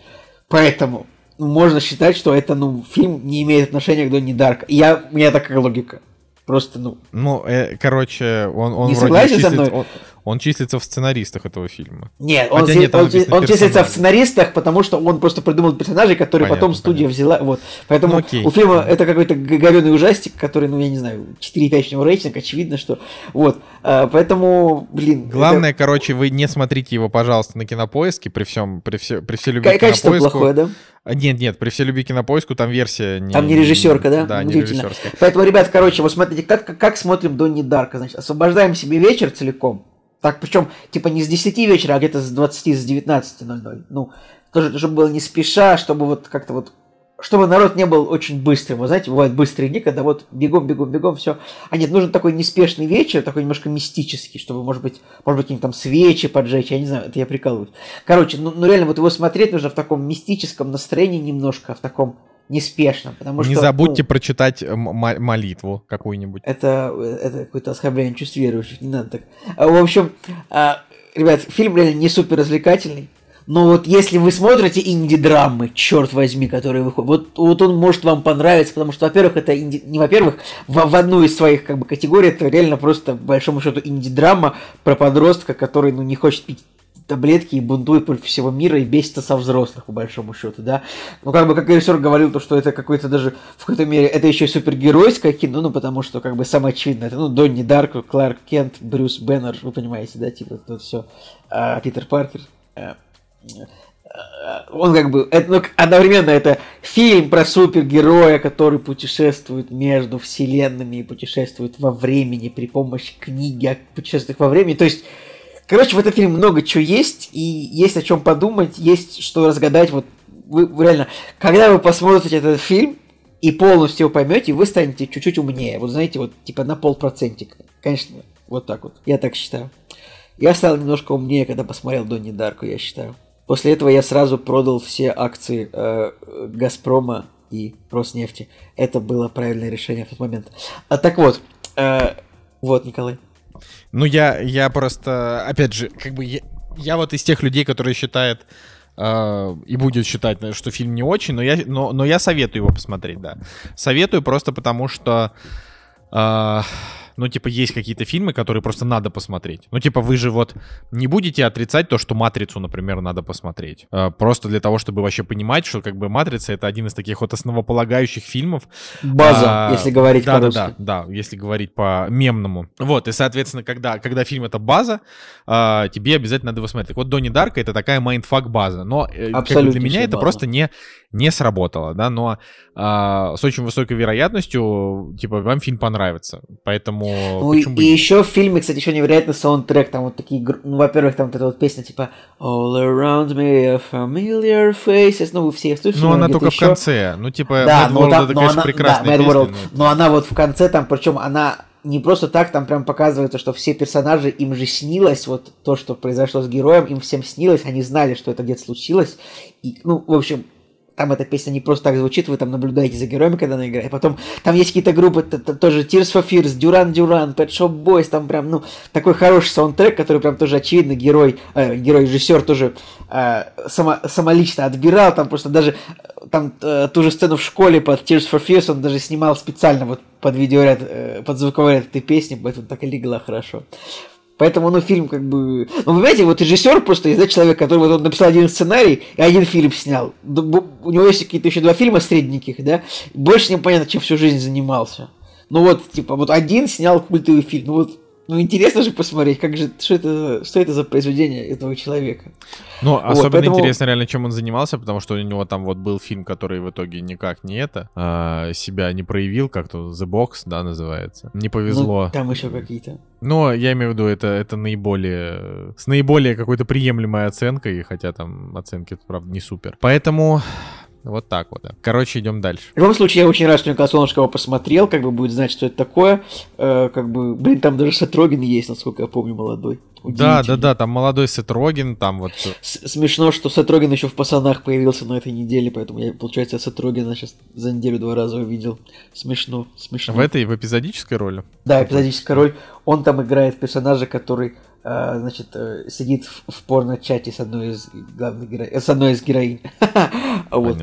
Поэтому можно считать, что это ну фильм не имеет отношения к Донни Дарко. Я, у меня такая логика. Просто, ну... Ну, э, короче, он, он не вроде согласен со мной? Он, Он числится в сценаристах этого фильма. Нет, он, Хотя нет, он, написано он числится в сценаристах, потому что он просто придумал персонажей, которые Понятно, потом студия понятно. взяла. Вот. Поэтому Ну, окей. у фильма это какой-то говеный ужастик, который, ну, я не знаю, 4,5 у него рейтинг, очевидно, что. Вот. А, поэтому, блин. это- Главное, короче, вы не смотрите его, пожалуйста, на кинопоиске при всем, при все, при всей любви к качество кинопоиску. плохое, да? А, Нет, нет, при всей любви кинопоиску там версия не... Там не режиссерка, да? Да, не Удивительно. режиссерская. Поэтому, ребят, короче, вот смотрите, как, как, как смотрим Донни Дарка. Значит, освобождаем себе вечер целиком. Так, причем, типа, не с 10 вечера, а где-то с 20, с 19.00. Ну, тоже, чтобы было не спеша, чтобы вот как-то вот чтобы народ не был очень быстрым. Вы знаете, бывают быстрые дни, когда вот бегом, бегом, бегом, все. А нет, нужен такой неспешный вечер, такой немножко мистический, чтобы, может быть, может быть, какие-нибудь там свечи поджечь, я не знаю, это я прикалываюсь. Короче, ну, ну реально, вот его смотреть нужно в таком мистическом настроении немножко, в таком неспешном, потому Не что... забудьте ну, прочитать молитву какую-нибудь. это, это какое-то оскорбление чувств верующих, не надо так. А, В общем, а, ребят, фильм реально не супер развлекательный. Но вот если вы смотрите инди-драмы, черт возьми, которые выходят, вот, вот он может вам понравиться, потому что, во-первых, это инди... не во-первых, в, в одну из своих как бы категорий это реально просто, по большому счету, инди-драма про подростка, который, ну, не хочет пить таблетки и бунтует против всего мира и бесится со взрослых, по большому счету, да. Ну, как бы, как режиссер говорил, то, что это какой-то даже, в какой-то мере, это еще и супергеройское кино, ну, потому что, как бы, самое очевидное, это, ну, Донни Дарк, Кларк Кент, Брюс Беннер, вы понимаете, да, типа, это все, а, Питер Паркер, а, он как бы, это, ну, одновременно это фильм про супергероя, который путешествует между вселенными и путешествует во времени при помощи книги о путешествиях во времени, то есть Короче, в этом фильме много чего есть, и есть о чем подумать, есть что разгадать. Вот вы, вы реально, когда вы посмотрите этот фильм и полностью его поймете, вы станете чуть-чуть умнее. Вот знаете, вот типа на полпроцентика. Конечно, вот так вот. Я так считаю. Я стал немножко умнее, когда посмотрел Донни Дарку, я считаю. После этого я сразу продал все акции э, Газпрома и Роснефти. Это было правильное решение в тот момент. А так вот, э, вот, Николай. Ну, я, я просто, опять же, как бы я, я вот из тех людей, которые считают э, и будет считать, что фильм не очень, но я, но, но я советую его посмотреть, да. Советую просто потому, что э, ну, типа, есть какие-то фильмы, которые просто надо посмотреть. Ну, типа, вы же вот не будете отрицать то, что «Матрицу», например, надо посмотреть. Э, Просто для того, чтобы вообще понимать, что, как бы, «Матрица» — это один из таких вот основополагающих фильмов. База, А, если говорить да, по-русски. Да, да, да, если говорить по мемному. Вот, и, соответственно, когда, когда фильм это база, а, тебе обязательно надо его смотреть. Так вот, Донни Дарко это такая mindfuck база, но э, как бы для меня это база. просто не, не сработало, да, но а, с очень высокой вероятностью, типа, вам фильм понравится. Поэтому Ну, и, и еще в фильме, кстати, еще невероятный саундтрек, там вот такие, ну, во-первых, там вот эта вот песня типа All around me are familiar faces, ну, вы все их слышали. Ну, она только в еще. конце. Ну, типа, Да, Mad World там, это, но конечно, она, прекрасная да, Mad песня, World, но- но она вот в конце там, причем она не просто так, там прям показывается, что все персонажи, им же снилось вот то, что произошло с героем, им всем снилось, они знали, что это где-то случилось, и, ну, в общем, там эта песня не просто так звучит, вы там наблюдаете за героями, когда она играет. Потом там есть какие-то группы, тоже Tears for Fears, Duran Duran, Pet Shop Boys, там прям, ну, такой хороший саундтрек, который прям тоже очевидно герой, э, герой-режиссер тоже э, само, самолично отбирал, там просто даже э, там э, ту же сцену в школе под Tears for Fears он даже снимал специально вот под видеоряд, э, под звуковой ряд этой песни, поэтому так и легла хорошо. Поэтому, ну, фильм как бы... Ну, понимаете, вот режиссер просто да, человек, который вот он написал один сценарий и один фильм снял. Бу- У него есть какие-то еще два фильма средненьких, да, больше непонятно, чем всю жизнь занимался. Ну вот, типа, вот один снял культовый фильм. Ну вот, ну интересно же посмотреть, как же, что это, что это за произведение этого человека. Ну, особенно поэтому- интересно реально, чем он занимался, потому что у него там вот был фильм, который в итоге никак не это, а, себя не проявил, как-то The Box, да, называется. Не Ну, повезло. там еще какие-то. Но я имею в виду, это, это наиболее... С наиболее какой-то приемлемой оценкой, хотя там оценки, правда, не супер. Поэтому вот так вот. да. Короче, идем дальше. В любом случае, я очень рад, что Николай Солнышко его посмотрел, как бы будет знать, что это такое. Э, как бы, блин, там даже Сатрогин есть, насколько я помню, молодой. Да, да, да, там молодой Сет Роген, там вот... С- Смешно, что Сатрогин еще в пацанах появился на этой неделе, поэтому я, получается, Сатрогина сейчас за неделю два раза увидел. Смешно, смешно. В этой, в эпизодической роли? Да, эпизодическая роль. Он там играет персонажа, который, значит, э, сидит в, порно-чате с одной из главных героинь, с одной из героинь. Вот.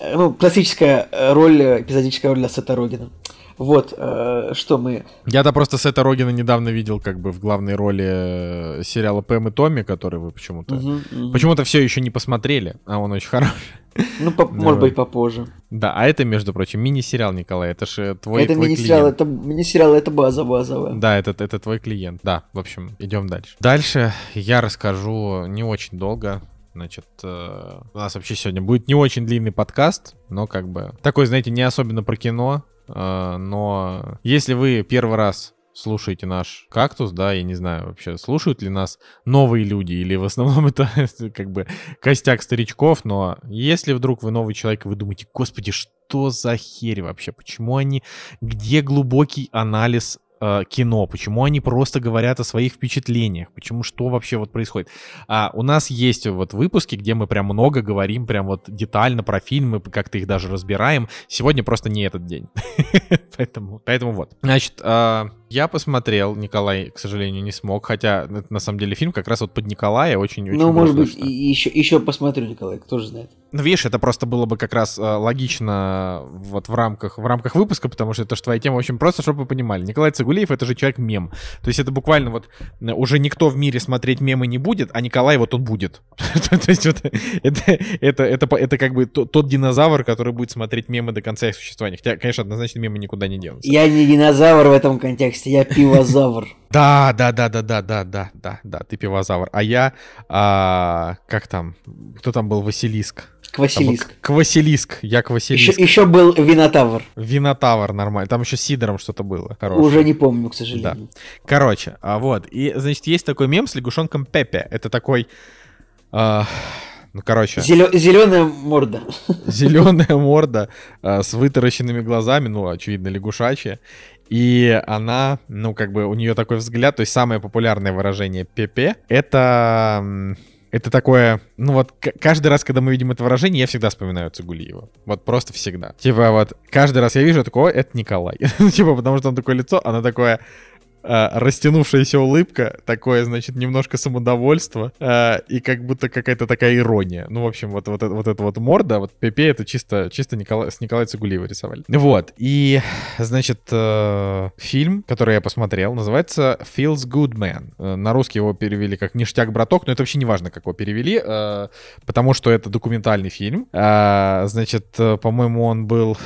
Э, Ну, классическая роль, э, эпизодическая роль для Сета Рогина. Вот, э, что мы... Я-то просто Сета Рогина недавно видел как бы в главной роли э, сериала Пэм и Томми, который вы почему-то... Мгм, мгм. Почему-то все еще не посмотрели, а он очень хороший. Ну, по- может быть, попозже. Да, а это, между прочим, мини-сериал, Николай, это же твой, это твой мини-сериал, клиент. это мини-сериал, это база базовая. Да, это, это твой клиент. Да, в общем, идем дальше. Дальше я расскажу не очень долго. Значит, э, у нас вообще сегодня будет не очень длинный подкаст, но как бы такой, знаете, не особенно про кино, э, но если вы первый раз слушаете наш кактус, да, я не знаю вообще, слушают ли нас новые люди, или в основном это как бы костяк старичков, но если вдруг вы новый человек, и вы думаете, господи, что за херь вообще, почему они, где глубокий анализ э, кино, почему они просто говорят о своих впечатлениях, почему что вообще вот происходит. А, у нас есть вот выпуски, где мы прям много говорим, прям вот детально про фильмы, как-то их даже разбираем. Сегодня просто не этот день. поэтому, поэтому вот. Значит, а, я посмотрел, Николай, к сожалению, не смог, хотя это на самом деле фильм как раз вот под Николая очень-очень Ну, может быть, еще, еще посмотрю, Николай, кто же знает. Ну, видишь, это просто было бы как раз э, логично вот в рамках, в рамках выпуска, потому что это же твоя тема очень просто, чтобы вы понимали. Николай Цигулиев — это же человек-мем. То есть это буквально вот э, уже никто в мире смотреть мемы не будет, а Николай вот он будет. То есть вот это, это, это, это как бы то- тот динозавр, который будет смотреть мемы до конца их существования. Хотя, конечно, однозначно мемы никуда не денутся. Я не динозавр в этом контексте, я пивозавр. Да, да, да, да, да, да, да, да, да, ты пивозавр. А я, а, как там, кто там был, Василиск? Там Квасилиск. К- Квасилиск, я Еще, Квасилиск. еще был винотавр. Винотавр нормально. Там еще с Сидором что-то было. хорошее. Уже не помню, к сожалению. Короче, а вот. И, значит, есть такой мем с лягушонком Пепе. Это такой... а, ну, короче, Зеленая морда. зеленая морда а, с вытаращенными глазами, ну, очевидно, лягушачья. И она, ну, как бы у нее такой взгляд, то есть самое популярное выражение Пепе, это... Это такое, ну вот каждый раз, когда мы видим это выражение, я всегда вспоминаю Цигулиева. Вот просто всегда. Типа вот каждый раз я вижу, «О, это Николай. Типа потому что он такое лицо, оно такое э, растянувшаяся улыбка, такое, значит, немножко самодовольство э, и как будто какая-то такая ирония. Ну, в общем, вот, вот, вот эта вот морда, вот Пепе, это чисто, чисто Николай, с Николая Цигулиева рисовали. Вот, и, значит, э, фильм, который я посмотрел, называется Feels Good Man. Э, На русский его перевели как «Ништяк, браток», но это вообще не важно, как его перевели, э, потому что это документальный фильм. А, значит, э, по-моему, он был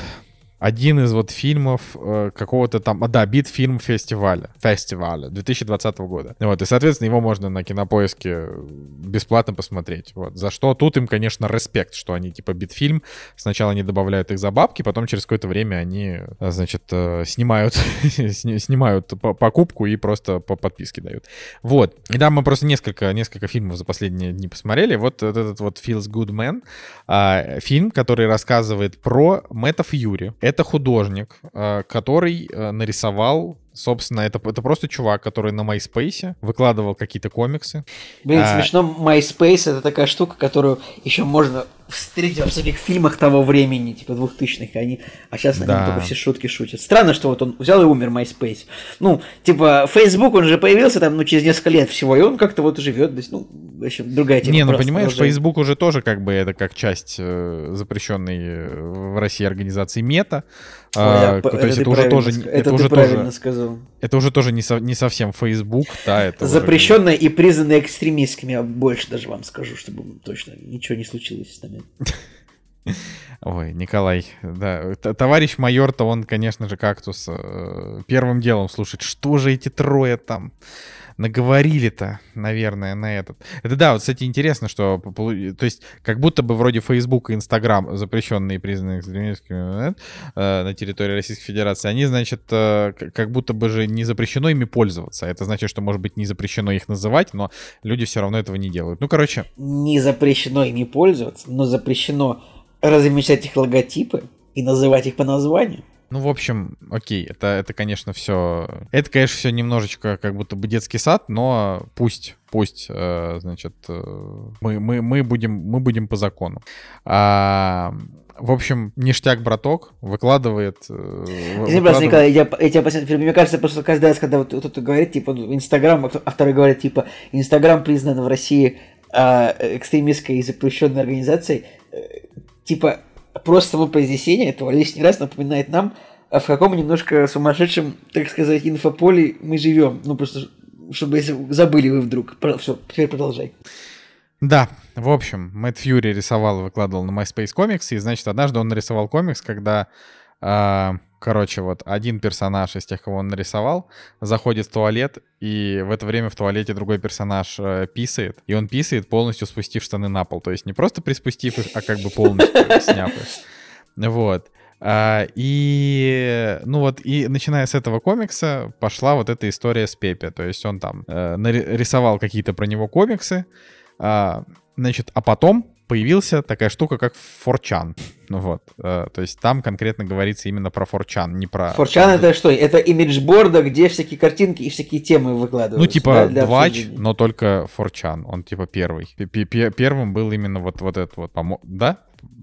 один из вот фильмов э, какого-то там, а, да, бит-фильм фестиваля, фестиваля 2020 года. Вот, и, соответственно, его можно на кинопоиске бесплатно посмотреть. Вот, за что тут им, конечно, респект, что они типа бит-фильм, сначала они добавляют их за бабки, потом через какое-то время они, э, значит, э, снимают, сни- снимают по- покупку и просто по подписке дают. Вот, и да, мы просто несколько, несколько фильмов за последние дни посмотрели. Вот этот вот Feels Good Man, а, фильм, который рассказывает про Мэтта Фьюри. Это художник, а, который а, нарисовал, собственно, это, это просто чувак, который на MySpace выкладывал какие-то комиксы. Блин, А. смешно, MySpace это такая штука, которую еще можно встретить во всяких фильмах того времени, типа двухтысячных, они, а сейчас Да. они только все шутки шутят. Странно, что вот он взял и умер, MySpace. Ну, типа, Facebook, он же появился там, ну, через несколько лет всего, и он как-то вот живет, то есть, ну, в общем, другая тема. Не, ну понимаешь, продолжаем. Facebook уже тоже как бы это как часть э, запрещенной э, в России организации Мета. А, я то есть ты это уже тоже, это это уже тоже, сказал. это уже тоже не, со- не совсем Facebook, да, это уже- Запрещенная и признанная экстремистскими, а больше даже вам скажу, чтобы точно ничего не случилось с нами. Ой, Николай, да, товарищ майор-то он, конечно же, кактус э, первым делом слушает, что же эти трое там наговорили-то, наверное, на этот. Это да, вот, кстати, интересно, что, то есть, как будто бы вроде Facebook и Instagram, запрещенные и признанные экстремистскими э, э, на территории Российской Федерации, они, значит, э, как будто бы же не запрещено ими пользоваться. Это значит, что, может быть, не запрещено их называть, но люди все равно этого не делают. Ну, короче, Не запрещено ими пользоваться, но запрещено размещать их логотипы и называть их по названию. Ну, в общем, окей, это, это, конечно, все... Это, конечно, все немножечко как будто бы детский сад, но пусть, пусть, э, значит, э, мы, мы, мы, будем, мы будем по закону. А, в общем, ништяк, браток, выкладывает... э, Извини, выкладывает- Николай, я, я тебя последний, мне кажется, просто каждый раз, когда вот кто-то говорит, типа, ну, Инстаграм, а второй говорит, типа, Инстаграм признан в России а, экстремистской и запрещенной организацией, э, типа, просто само произнесение этого лишний раз напоминает нам а в каком немножко сумасшедшем, так сказать, инфополе мы живем. Ну, просто, чтобы забыли вы вдруг. Все, теперь продолжай. Да, в общем, Мэтт Фьюри рисовал и выкладывал на MySpace комиксы, и, значит, однажды он нарисовал комикс, когда, э, короче, вот один персонаж из тех, кого он нарисовал, заходит в туалет, и в это время в туалете другой персонаж э, писает, и он писает, полностью спустив штаны на пол, то есть не просто приспустив их, а как бы полностью сняв их. Вот. А, и, ну вот, и начиная с этого комикса пошла вот эта история с Пепе. То есть он там э, нарисовал какие-то про него комиксы, а, значит, а потом появился такая штука, как Форчан. Ну вот, э, то есть там конкретно говорится именно про Форчан, не про... Форчан это что? Это имиджборда, где всякие картинки и всякие темы выкладываются. Ну типа да, Двач, но только Форчан, он типа первый. Первым был именно вот, вот этот вот, да?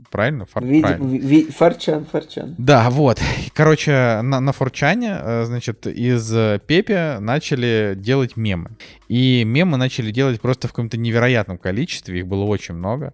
Правильно? Фар... Види... правильно. Ви... Фарчан, Фарчан. Да, вот. Короче, на, на Форчане, э, значит, из Пепе начали делать мемы. И мемы начали делать просто в каком-то невероятном количестве, их было очень много.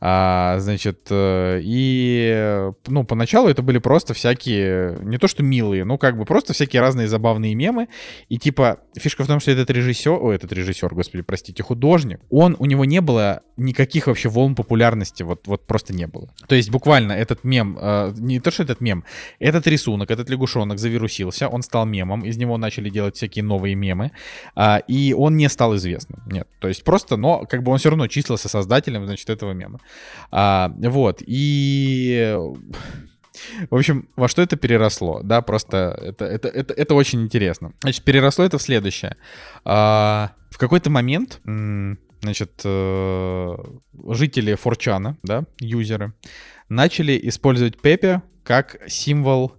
А, значит, э, и, ну, поначалу это были просто всякие, не то что милые, ну, как бы просто всякие разные забавные мемы. И, типа, фишка в том, что этот режиссер, о, этот режиссер, господи, простите, художник, он, у него не было никаких вообще волн популярности, вот, вот просто не было. То есть, буквально этот мем, э, не то, что этот мем, этот рисунок, этот лягушонок завирусился, он стал мемом, из него начали делать всякие новые мемы, э, и он не стал известным, нет. То есть, просто, но, как бы он все равно числился создателем, значит, этого мема. А, вот, и... В общем, во что это переросло, да, просто это, это, это, это очень интересно. Значит, переросло это в следующее. А, в какой-то момент, значит, э, жители Форчана, да, юзеры, начали использовать Пепе как символ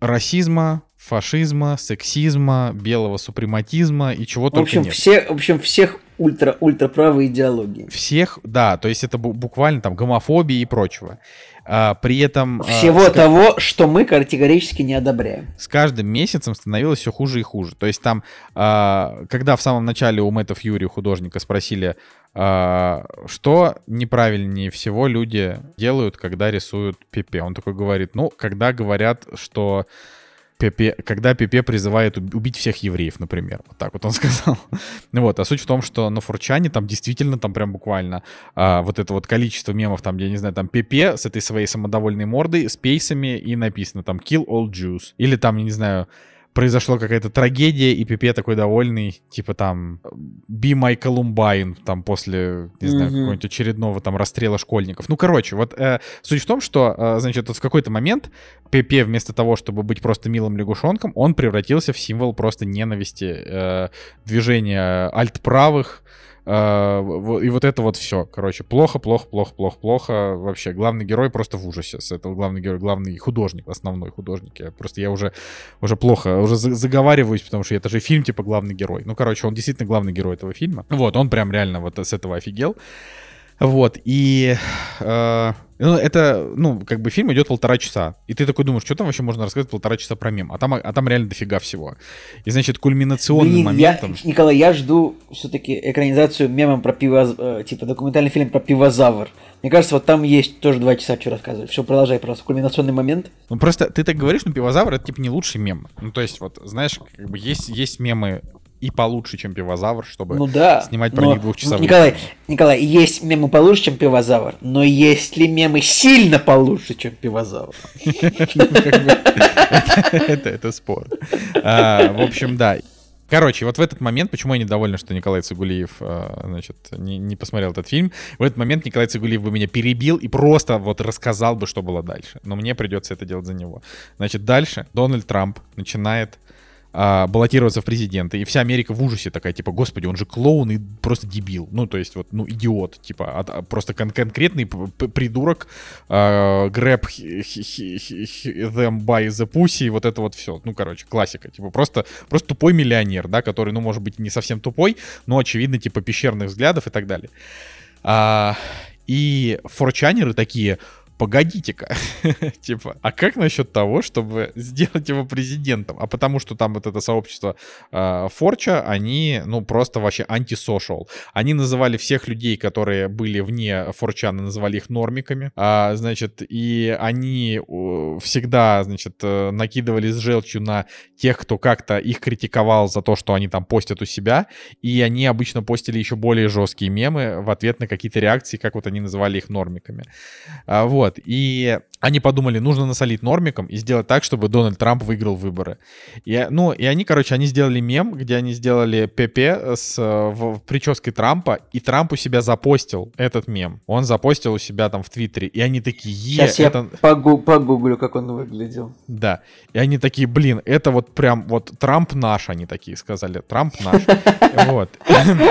расизма, фашизма, сексизма, белого супрематизма и чего в общем, нет. Все, в общем, всех ультра-ультра правой идеологии. Всех, да, то есть это буквально там гомофобии и прочего. А, при этом... А, Всего а, того, с... что мы категорически не одобряем. С каждым месяцем становилось все хуже и хуже. То есть там, а, когда в самом начале у Мэтта Фьюри, художника, спросили, а, что неправильнее всего люди делают, когда рисуют Пипе, он такой говорит, ну, когда говорят, что Пепе, когда Пепе призывает убить всех евреев, например. Вот так вот он сказал. вот, а суть в том, что на Фурчане там действительно, там прям буквально а, вот это вот количество мемов, там, я не знаю, там Пепе с этой своей самодовольной мордой, с пейсами, и написано там «Kill all Jews». Или там, я не знаю, произошла какая-то трагедия, и Пипе такой довольный, типа там «Be my Columbine», там после, не знаю, mm-hmm. какого-нибудь очередного там расстрела школьников. Ну, короче, вот э, суть в том, что, э, значит, вот в какой-то момент Пепе вместо того, чтобы быть просто милым лягушонком, он превратился в символ просто ненависти э, движения альтправых, а, и вот это вот все, короче, плохо, плохо, плохо, плохо, плохо. Вообще, главный герой просто в ужасе с этого. Главный герой, главный художник, основной художник. Я просто я уже, уже плохо, уже заговариваюсь, потому что это же фильм типа главный герой. Ну, короче, он действительно главный герой этого фильма. Вот, он прям реально вот с этого офигел. Вот, и э, ну, это, ну, как бы фильм идет полтора часа. И ты такой думаешь, что там вообще можно рассказать полтора часа про мем? А там, а там реально дофига всего. И, значит, кульминационным Блин, моментом... Я, Николай, я жду все-таки экранизацию мемом про пиво... Э, типа документальный фильм про пивозавр. Мне кажется, вот там есть тоже два часа что рассказывать. Все, продолжай просто. Кульминационный момент. Ну, просто ты так говоришь, ну, пивозавр — это, типа, не лучший мем. Ну, то есть, вот, знаешь, как бы есть, есть мемы и получше, чем пивозавр, чтобы ну, да, снимать про них двухчасовые. Николай, Николай, есть мемы получше, чем пивозавр, но есть ли мемы сильно получше, чем пивозавр? Это спор. А, в общем, да. Короче, вот в этот момент, почему я недоволен, что Николай Цигулиев, а, значит, не, не посмотрел этот фильм, в этот момент Николай Цигулиев бы меня перебил и просто вот рассказал бы, что было дальше. Но мне придется это делать за него. Значит, дальше Дональд Трамп начинает а, баллотироваться в президенты, и вся Америка в ужасе такая, типа, господи, он же клоун и просто дебил. Ну, то есть, вот, ну, идиот, типа, от, а, просто кон- конкретный придурок, uh, grab them by the pussy, вот это вот все. Ну, короче, классика. Типа, просто, просто тупой миллионер, да, который, ну, может быть, не совсем тупой, но, очевидно, типа, пещерных взглядов и так далее. Uh, и форчанеры такие, погодите-ка, типа, а как насчет того, чтобы сделать его президентом? А потому что там вот это сообщество э, Форча, они, ну, просто вообще антисошал. Они называли всех людей, которые были вне Форчана, называли их нормиками, а, значит, и они всегда, значит, э, накидывали с желчью на тех, кто как-то их критиковал за то, что они там постят у себя, и они обычно постили еще более жесткие мемы в ответ на какие-то реакции, как вот они называли их нормиками. А, вот. Вот. И они подумали, нужно насолить нормикам и сделать так, чтобы Дональд Трамп выиграл выборы. И, ну, и они, короче, они сделали мем, где они сделали ПП с в, прической Трампа, и Трамп у себя запостил этот мем. Он запостил у себя там в Твиттере, и они такие, е, Сейчас это... я погу погуглю, как он выглядел. Да. И они такие, блин, это вот прям, вот Трамп наш, они такие сказали, Трамп наш. Вот.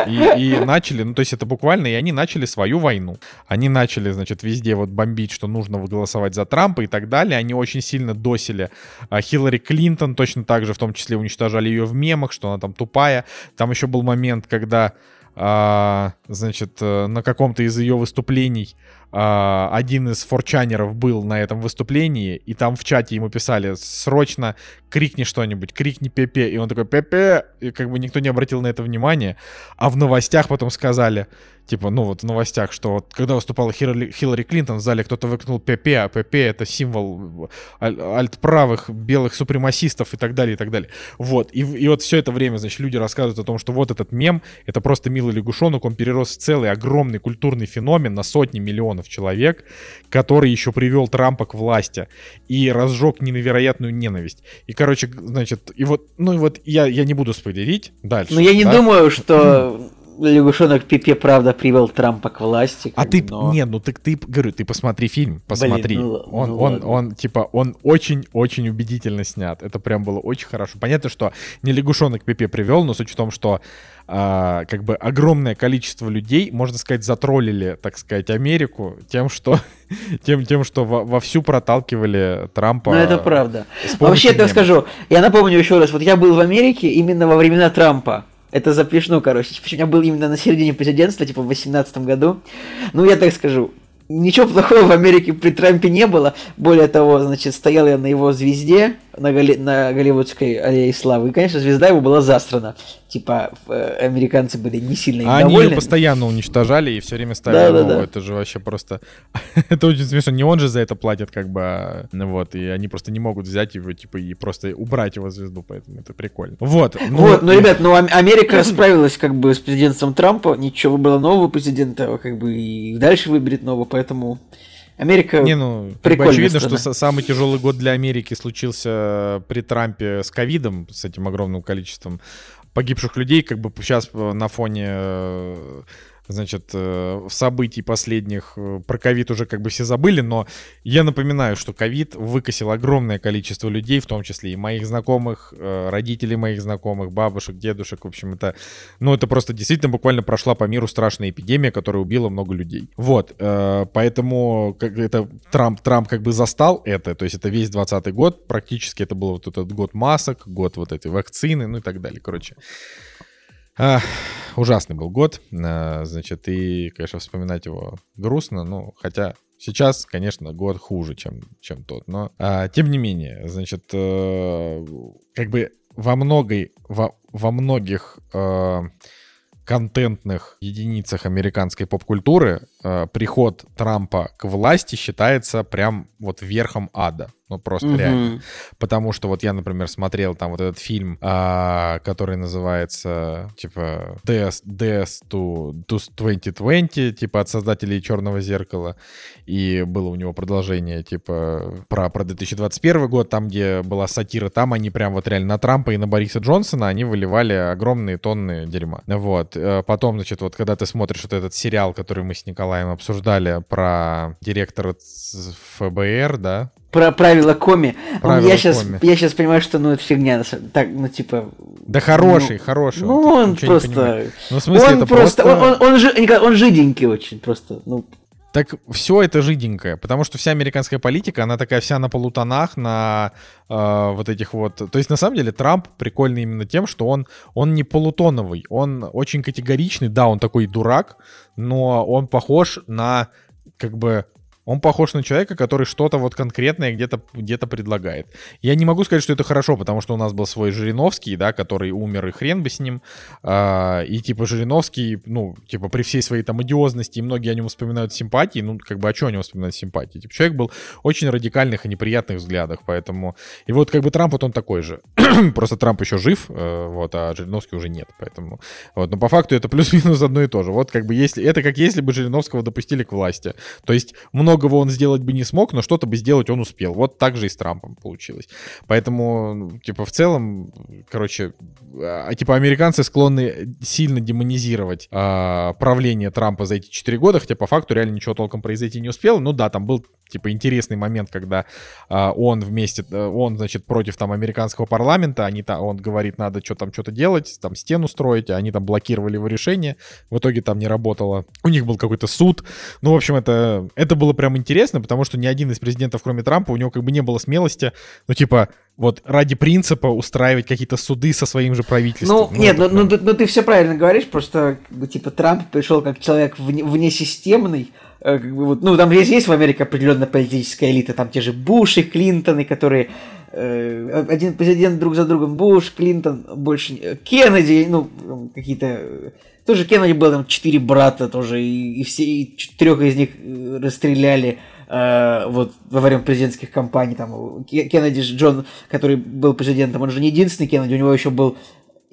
И начали, ну, то есть это буквально, и они начали свою войну. Они начали, значит, везде вот бомбить, что нужно голосовать за Трампа и так далее. Они очень сильно досили а, Хиллари Клинтон, точно так же, в том числе уничтожали ее в мемах, что она там тупая. Там еще был момент, когда а, значит, э, на каком-то из ее выступлений а, один из форчанеров был на этом выступлении, и там в чате ему писали, срочно крикни что-нибудь, крикни Пепе, и он такой, Пепе, и как бы никто не обратил на это внимания, а в новостях потом сказали, типа, ну вот в новостях, что вот когда выступала Хиллари, Хиллари Клинтон в зале, кто-то выкнул ПП, а ПП это символ аль- альтправых белых супремасистов и так далее, и так далее. Вот, и, и вот все это время, значит, люди рассказывают о том, что вот этот мем, это просто милый лягушонок, он перерос в целый огромный культурный феномен на сотни миллионов человек, который еще привел Трампа к власти и разжег невероятную ненависть. И, короче, значит, и вот, ну и вот я, я не буду спойлерить дальше. Но я не да? думаю, что лягушонок Пипе правда привел Трампа к власти. А ты, но... не, ну так ты, говорю, ты посмотри фильм, посмотри. Блин, ну, он, ну, он, ладно. он, типа, он очень-очень убедительно снят. Это прям было очень хорошо. Понятно, что не лягушонок Пипе привел, но суть в том, что а, как бы огромное количество людей, можно сказать, затроллили, так сказать, Америку тем, что тем, тем, что во, вовсю проталкивали Трампа. Ну это правда. Вообще, я скажу, я напомню еще раз, вот я был в Америке именно во времена Трампа. Это запрещено, короче. Типа, у меня был именно на середине президентства, типа в 2018 году. Ну, я так скажу, ничего плохого в Америке при Трампе не было. Более того, значит, стоял я на его звезде, на, Голли... на голливудской аллее славы. И, конечно, звезда его была застрана. Типа, э, американцы были не сильно а они ее постоянно уничтожали и все время ставили да, да, да. Это же вообще просто... это очень смешно. Не он же за это платит, как бы, а, ну вот, и они просто не могут взять его, типа, и просто убрать его звезду, поэтому это прикольно. Вот. Ну, вот, ну, ребят, ну, Америка справилась, как бы, с президентством Трампа, ничего, выбрала нового президента, как бы, и дальше выберет нового, поэтому... Америка Не, ну, бы очевидно, страна. что самый тяжелый год для Америки случился при Трампе с ковидом, с этим огромным количеством погибших людей, как бы сейчас на фоне э, значит, э, событий последних э, про ковид уже как бы все забыли, но я напоминаю, что ковид выкосил огромное количество людей, в том числе и моих знакомых, э, родителей моих знакомых, бабушек, дедушек, в общем, это, ну, это просто действительно буквально прошла по миру страшная эпидемия, которая убила много людей. Вот, поэтому как это Трамп, Трамп как бы застал это, то есть это весь 20 год, практически это был вот этот год масок, год вот этой вакцины, ну и так далее, короче. А, ужасный был год, а, значит, и, конечно, вспоминать его грустно, ну, хотя сейчас, конечно, год хуже, чем, чем тот, но а, тем не менее, значит, а, как бы во многой, во, во многих а, контентных единицах американской поп-культуры а, приход Трампа к власти считается прям вот верхом ада. Ну, просто угу. реально. Потому что вот я, например, смотрел там вот этот фильм, а, который называется, типа, Death, Death to, to 2020, типа, от создателей «Черного зеркала». И было у него продолжение, типа, про, про 2021 год, там, где была сатира, там они прям вот реально на Трампа и на Бориса Джонсона, они выливали огромные тонны дерьма. Вот. Э, потом, значит, вот когда ты смотришь вот этот сериал, который мы с Николаем обсуждали про директора ФБР, да, про правила коми. Правила я сейчас, я сейчас понимаю, что ну это фигня, так, ну типа. Да хороший, ну, хороший. Ну он, просто. Ну в смысле он это просто. просто... Он, он, он, жи... он жиденький очень просто. Ну. Так все это жиденькое, потому что вся американская политика, она такая вся на полутонах, на э, вот этих вот... То есть на самом деле Трамп прикольный именно тем, что он, он не полутоновый, он очень категоричный, да, он такой дурак, но он похож на как бы Он похож на человека, который что-то вот конкретное где-то где предлагает. Я не могу сказать, что это хорошо, потому что у нас был свой Жириновский, да, который умер, и хрен бы с ним. А, и типа Жириновский, ну, типа при всей своей там идиозности, и многие о нем вспоминают симпатии, ну, как бы, а что о нем вспоминают симпатии? Типа человек был очень радикальных и неприятных взглядах, поэтому... И вот как бы Трамп, вот он такой же. Просто Трамп еще жив, э, вот, а Жириновский уже нет, поэтому... Вот, но по факту это плюс-минус одно и то же. Вот как бы если... Это как если бы Жириновского допустили к власти. То есть многого он сделать бы не смог, но что-то бы сделать он успел. Вот так же и с Трампом получилось. Поэтому, ну, типа, в целом, короче, а, типа, американцы склонны сильно демонизировать а, правление Трампа за эти 4 года, хотя по факту реально ничего толком произойти не успел. Ну да, там был типа интересный момент, когда а, он вместе, э, он, значит, против там американского парламента, они там, он говорит, надо что там что-то делать, там стену строить, а они там блокировали его решение, в итоге там не работало. У них был какой-то суд. Ну, в общем, это, это было прям интересно, потому что ни один из президентов, кроме Трампа, у него как бы не было смелости, ну, типа, вот ради принципа устраивать какие-то суды со своим же правительством. Ну, ну нет, ну, ну, ну, ну ты все правильно говоришь, просто, типа, Трамп пришел как человек вне, внесистемный, Э, как бы, вот, ну, там есть, есть в Америке определенная политическая элита, там те же Буш и Клинтоны, которые э, один президент друг за другом, Буш, Клинтон, больше Кеннеди, ну, какие-то... Тоже Кеннеди был там четыре брата тоже, и, и все, и четырех из них э, расстреляли э, вот во время президентских кампаний. Там Кеннеди Джон, который был президентом, он же не единственный Кеннеди, у него еще был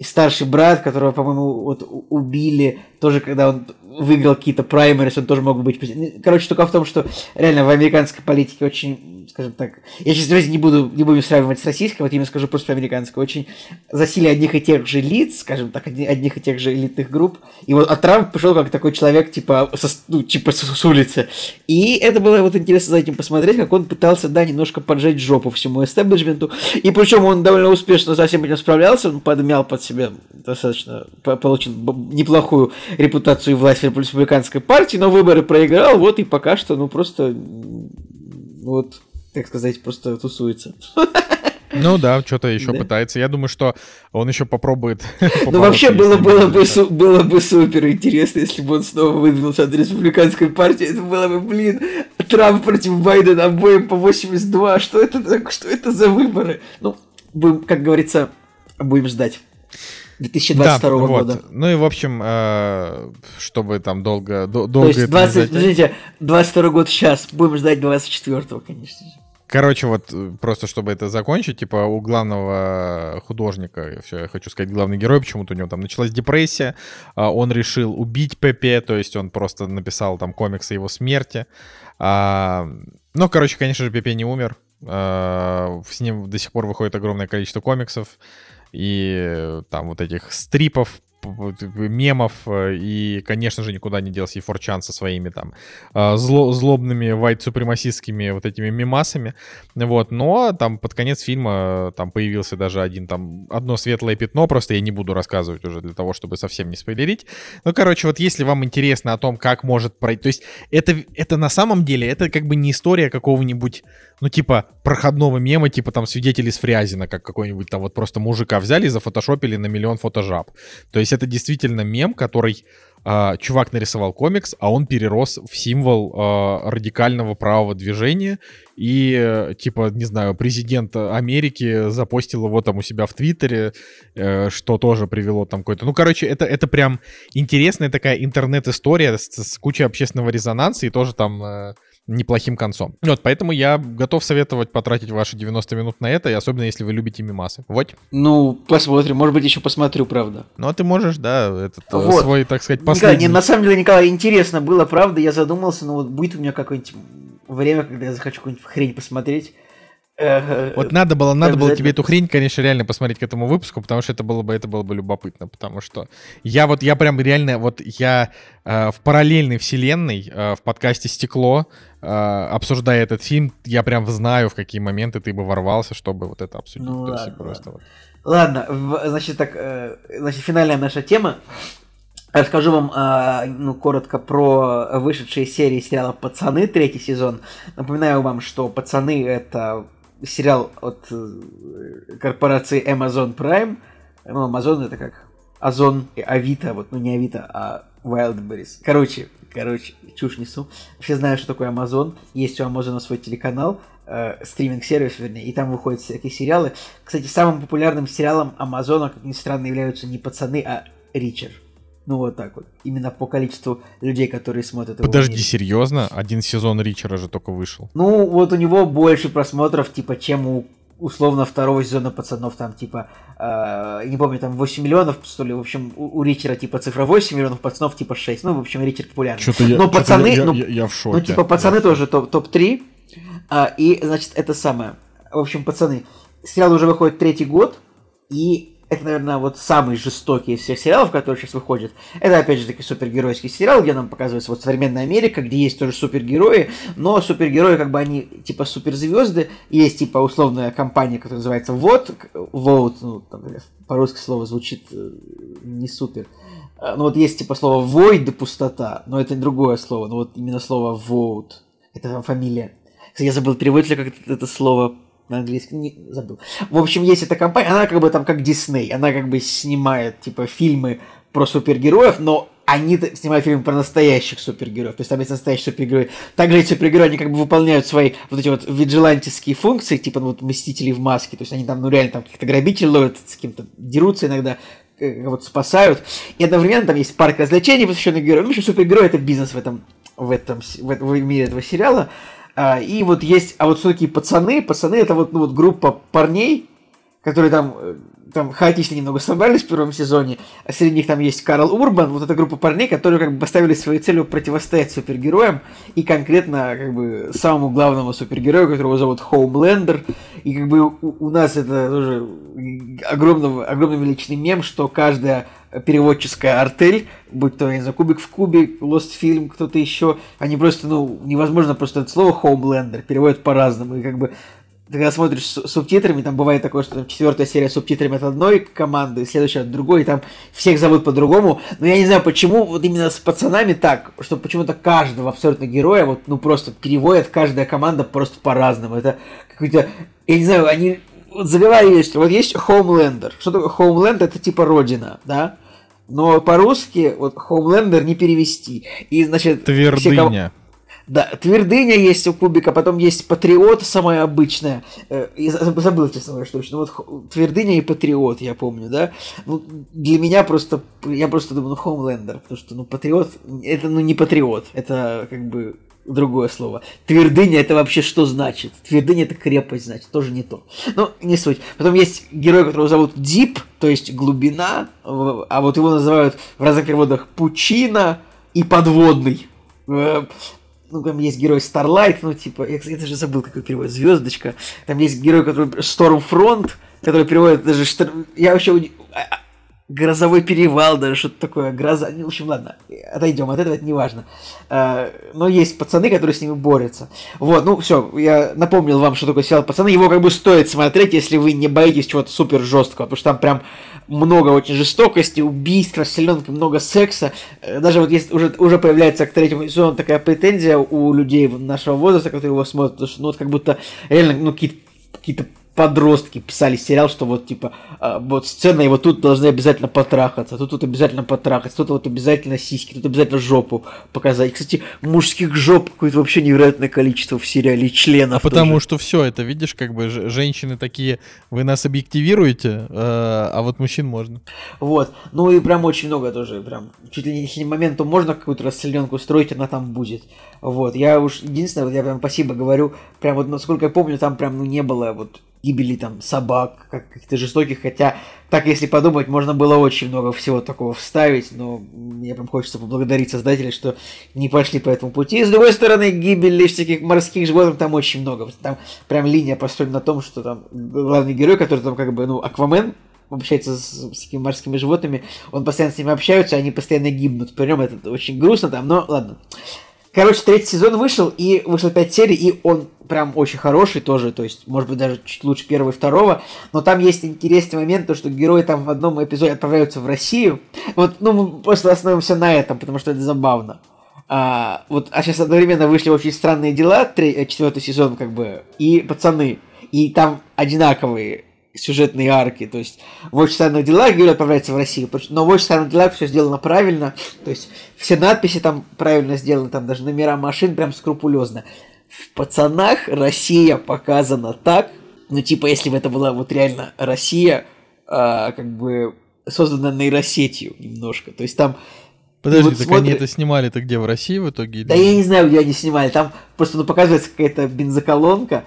старший брат, которого, по-моему, вот убили, тоже когда он выиграл какие-то праймерис, он тоже мог быть... Короче, только в том, что реально в американской политике очень, скажем так... Я сейчас не буду, не будем сравнивать с российской, вот именно скажу просто американской. Очень засилие одних и тех же лиц, скажем так, одних и тех же элитных групп. И вот а Трамп пришел как такой человек, типа, со, ну, типа с, с улицы. И это было вот интересно за этим посмотреть, как он пытался, да, немножко поджать жопу всему эстеблишменту. И причем он довольно успешно со всем этим справлялся, он подмял под себя достаточно, получил неплохую репутацию и власть республиканской партии, но выборы проиграл, вот и пока что, ну, просто, вот, так сказать, просто тусуется. Ну да, что-то еще да? пытается. Я думаю, что он еще попробует. Ну вообще было, было, бы, было бы супер интересно, если бы он снова выдвинулся от республиканской партии. Это было бы, блин, Трамп против Байдена обоим по 82. Что это, что это за выборы? Ну, будем, как говорится, будем ждать. 2022 да, года. Вот. Ну и, в общем, э, чтобы там долго... До, долго То есть, 20, подождите, 22 год сейчас, будем ждать 24-го, конечно же. Короче, вот э, просто чтобы это закончить, типа у главного художника, все, я хочу сказать, главный герой, почему-то у него там началась депрессия, а он решил убить Пепе, то есть он просто написал там комикс о его смерти. А, ну, короче, конечно же, Пепе не умер, а, с ним до сих пор выходит огромное количество комиксов и э, там вот этих стрипов, мемов, э, и, конечно же, никуда не делся и Форчан со своими там э, зло, злобными вайт-супремасистскими вот этими мемасами, вот, но там под конец фильма там появился даже один там, одно светлое пятно, просто я не буду рассказывать уже для того, чтобы совсем не спойлерить, ну, короче, вот если вам интересно о том, как может пройти, то есть это, это на самом деле, это как бы не история какого-нибудь ну, типа, проходного мема, типа там свидетели с Фрязина, как какой-нибудь там вот просто мужика взяли и зафотошопили на миллион фотожаб. То есть это действительно мем, который э, чувак нарисовал комикс, а он перерос в символ э, радикального правого движения. И, э, типа, не знаю, президент Америки запостил его там у себя в Твиттере, э, что тоже привело там какой-то... Ну, короче, это, это прям интересная такая интернет-история с, с кучей общественного резонанса и тоже там... Э, неплохим концом. Вот, поэтому я готов советовать потратить ваши 90 минут на это, и особенно если вы любите мимасы. Вот. Ну, посмотрим, может быть, еще посмотрю, правда. Ну, а ты можешь, да, этот э, вот. свой, так сказать, последний... Николай, не, на самом деле, Николай, интересно было, правда, я задумался, но вот будет у меня какое-нибудь время, когда я захочу какую-нибудь хрень посмотреть, вот надо было, надо было тебе эту хрень, конечно, реально посмотреть к этому выпуску, потому что это было бы, это было бы любопытно, потому что я вот, я прям реально, вот я э, в параллельной вселенной э, в подкасте «Стекло», э, обсуждая этот фильм, я прям знаю, в какие моменты ты бы ворвался, чтобы вот это обсудить. Ну, ладно, просто вот. ладно, значит, так, э, значит, финальная наша тема. Расскажу вам, э, ну, коротко про вышедшие серии сериала «Пацаны», третий сезон. Напоминаю вам, что «Пацаны» — это сериал от э, корпорации Amazon Prime. Ну, Amazon это как Озон и Авито, вот, ну не Авито, а Wildberries. Короче, Короче, чушь несу. Все знают, что такое Amazon. Есть у Амазона свой телеканал, э, стриминг-сервис, вернее, и там выходят всякие сериалы. Кстати, самым популярным сериалом Амазона, как ни странно, являются не пацаны, а Ричард. Ну вот так вот. Именно по количеству людей, которые смотрят его. Подожди, серьезно? Один сезон Ричера же только вышел. Ну, вот у него больше просмотров, типа, чем у условно второго сезона пацанов там типа э, не помню там 8 миллионов что ли в общем у, у Ричера типа цифра 8 миллионов пацанов типа 6 ну в общем Ричер популярный Что-то я, но пацаны я, ну, я, я в шоке ну типа пацаны тоже топ топ 3 а, и значит это самое в общем пацаны сериал уже выходит третий год и это, наверное, вот самый жестокий из всех сериалов, которые сейчас выходят. Это, опять же, таки супергеройский сериал, где нам показывается вот современная Америка, где есть тоже супергерои, но супергерои, как бы они, типа, суперзвезды. Есть, типа, условная компания, которая называется Вот, Вот, ну, там, по-русски слово звучит э, не супер. А, ну, вот есть, типа, слово void, пустота, но это другое слово, но вот именно слово vote, это фамилия. Я забыл, переводится ли как это слово на английском, не забыл. В общем, есть эта компания, она как бы там как Дисней, она как бы снимает типа фильмы про супергероев, но они снимают фильмы про настоящих супергероев, то есть там есть настоящие супергерои. Также эти супергерои, они как бы выполняют свои вот эти вот виджилантистские функции, типа ну, вот Мстители в маске, то есть они там, ну реально там каких-то грабителей ловят, с кем-то дерутся иногда, э, вот спасают. И одновременно там есть парк развлечений, посвященный героям. Ну, в общем, супергерой это бизнес в этом, в этом, в, в мире этого сериала. А, и вот есть, а вот что такие пацаны? Пацаны это вот, ну, вот группа парней, которые там, э, там хаотично немного собрались в первом сезоне. А среди них там есть Карл Урбан, вот эта группа парней, которые как бы поставили своей целью противостоять супергероям и конкретно как бы самому главному супергерою, которого зовут Хоумлендер. И как бы у, у нас это тоже огромный, огромный величный мем, что каждая переводческая артель, будь то, я не знаю, Кубик в Кубе, Lost Film, кто-то еще, они просто, ну, невозможно просто это слово Homelander переводят по-разному, и как бы ты когда смотришь с субтитрами, там бывает такое, что там четвертая серия субтитрами от одной команды, следующая от другой, и там всех зовут по-другому. Но я не знаю, почему вот именно с пацанами так, что почему-то каждого абсолютно героя вот ну просто переводят каждая команда просто по-разному. Это какой-то, я не знаю, они вот заговаривают, что вот есть Homelander. Что такое Homeland? Это типа родина, да? Но по-русски вот Homelander не перевести. И, значит... Твердыня. Все. Да, твердыня есть у Кубика, потом есть Патриот, самая обычная. Э, я забыл, честно говоря, что точно. Вот твердыня и Патриот, я помню, да. Ну, для меня просто, я просто думаю, ну, Хомлендер, потому что, ну, Патриот, это, ну, не Патриот, это, как бы, другое слово. Твердыня это вообще что значит? Твердыня это крепость, значит, тоже не то. Ну, не суть. Потом есть герой, которого зовут Дип, то есть глубина, а вот его называют в разных переводах Пучина и Подводный. Э, ну, там есть герой Starlight, ну, типа, я, я даже забыл, какой перевод, Звездочка. Там есть герой, который Stormfront, который переводит даже... Я вообще грозовой перевал, даже что-то такое, гроза. Ну, в общем, ладно, отойдем от этого, это не важно. А, но есть пацаны, которые с ними борются. Вот, ну все, я напомнил вам, что такое сериал пацаны. Его как бы стоит смотреть, если вы не боитесь чего-то супер жесткого, потому что там прям много очень жестокости, убийств, расселенки, много секса. Э, даже вот есть уже, уже появляется к третьему сезону такая претензия у людей нашего возраста, которые его смотрят, потому что ну вот как будто реально ну, какие-то какие-то подростки писали сериал, что вот типа а, вот сцена, и вот тут должны обязательно потрахаться, тут тут обязательно потрахаться, тут вот обязательно сиськи, тут обязательно жопу показать. Кстати, мужских жоп какое-то вообще невероятное количество в сериале, членов. А потому что все это, видишь, как бы женщины такие, вы нас объективируете, э, а вот мужчин можно. Вот, ну и прям очень много тоже, прям чуть ли не моменту можно какую-то расселенку устроить, она там будет. Вот, я уж единственное, вот я прям спасибо говорю, прям вот насколько я помню, там прям ну не было вот гибели там собак, как каких-то жестоких, хотя так, если подумать, можно было очень много всего такого вставить, но мне прям хочется поблагодарить создателей, что не пошли по этому пути. И с другой стороны, гибели всяких морских животных там очень много. Там прям линия построена на том, что там главный герой, который там как бы, ну, Аквамен, общается с всякими морскими животными, он постоянно с ними общается, они постоянно гибнут. Прям это очень грустно там, но ладно. Короче, третий сезон вышел, и вышло пять серий, и он прям очень хороший тоже, то есть, может быть, даже чуть лучше первого и второго, но там есть интересный момент, то, что герои там в одном эпизоде отправляются в Россию. Вот, ну, мы просто остановимся на этом, потому что это забавно. А, вот, а сейчас одновременно вышли очень странные дела, э, четвертый сезон, как бы, и пацаны, и там одинаковые сюжетные арки. То есть в очень странных делах Гюль отправляется в Россию, но в очень странных делах все сделано правильно. То есть все надписи там правильно сделаны, там даже номера машин прям скрупулезно. В пацанах Россия показана так, ну типа если бы это была вот реально Россия, а, как бы созданная нейросетью немножко. То есть там Подожди, вот так смотри... они это снимали-то где, в России в итоге? Да я не знаю, где они снимали. Там просто ну, показывается какая-то бензоколонка,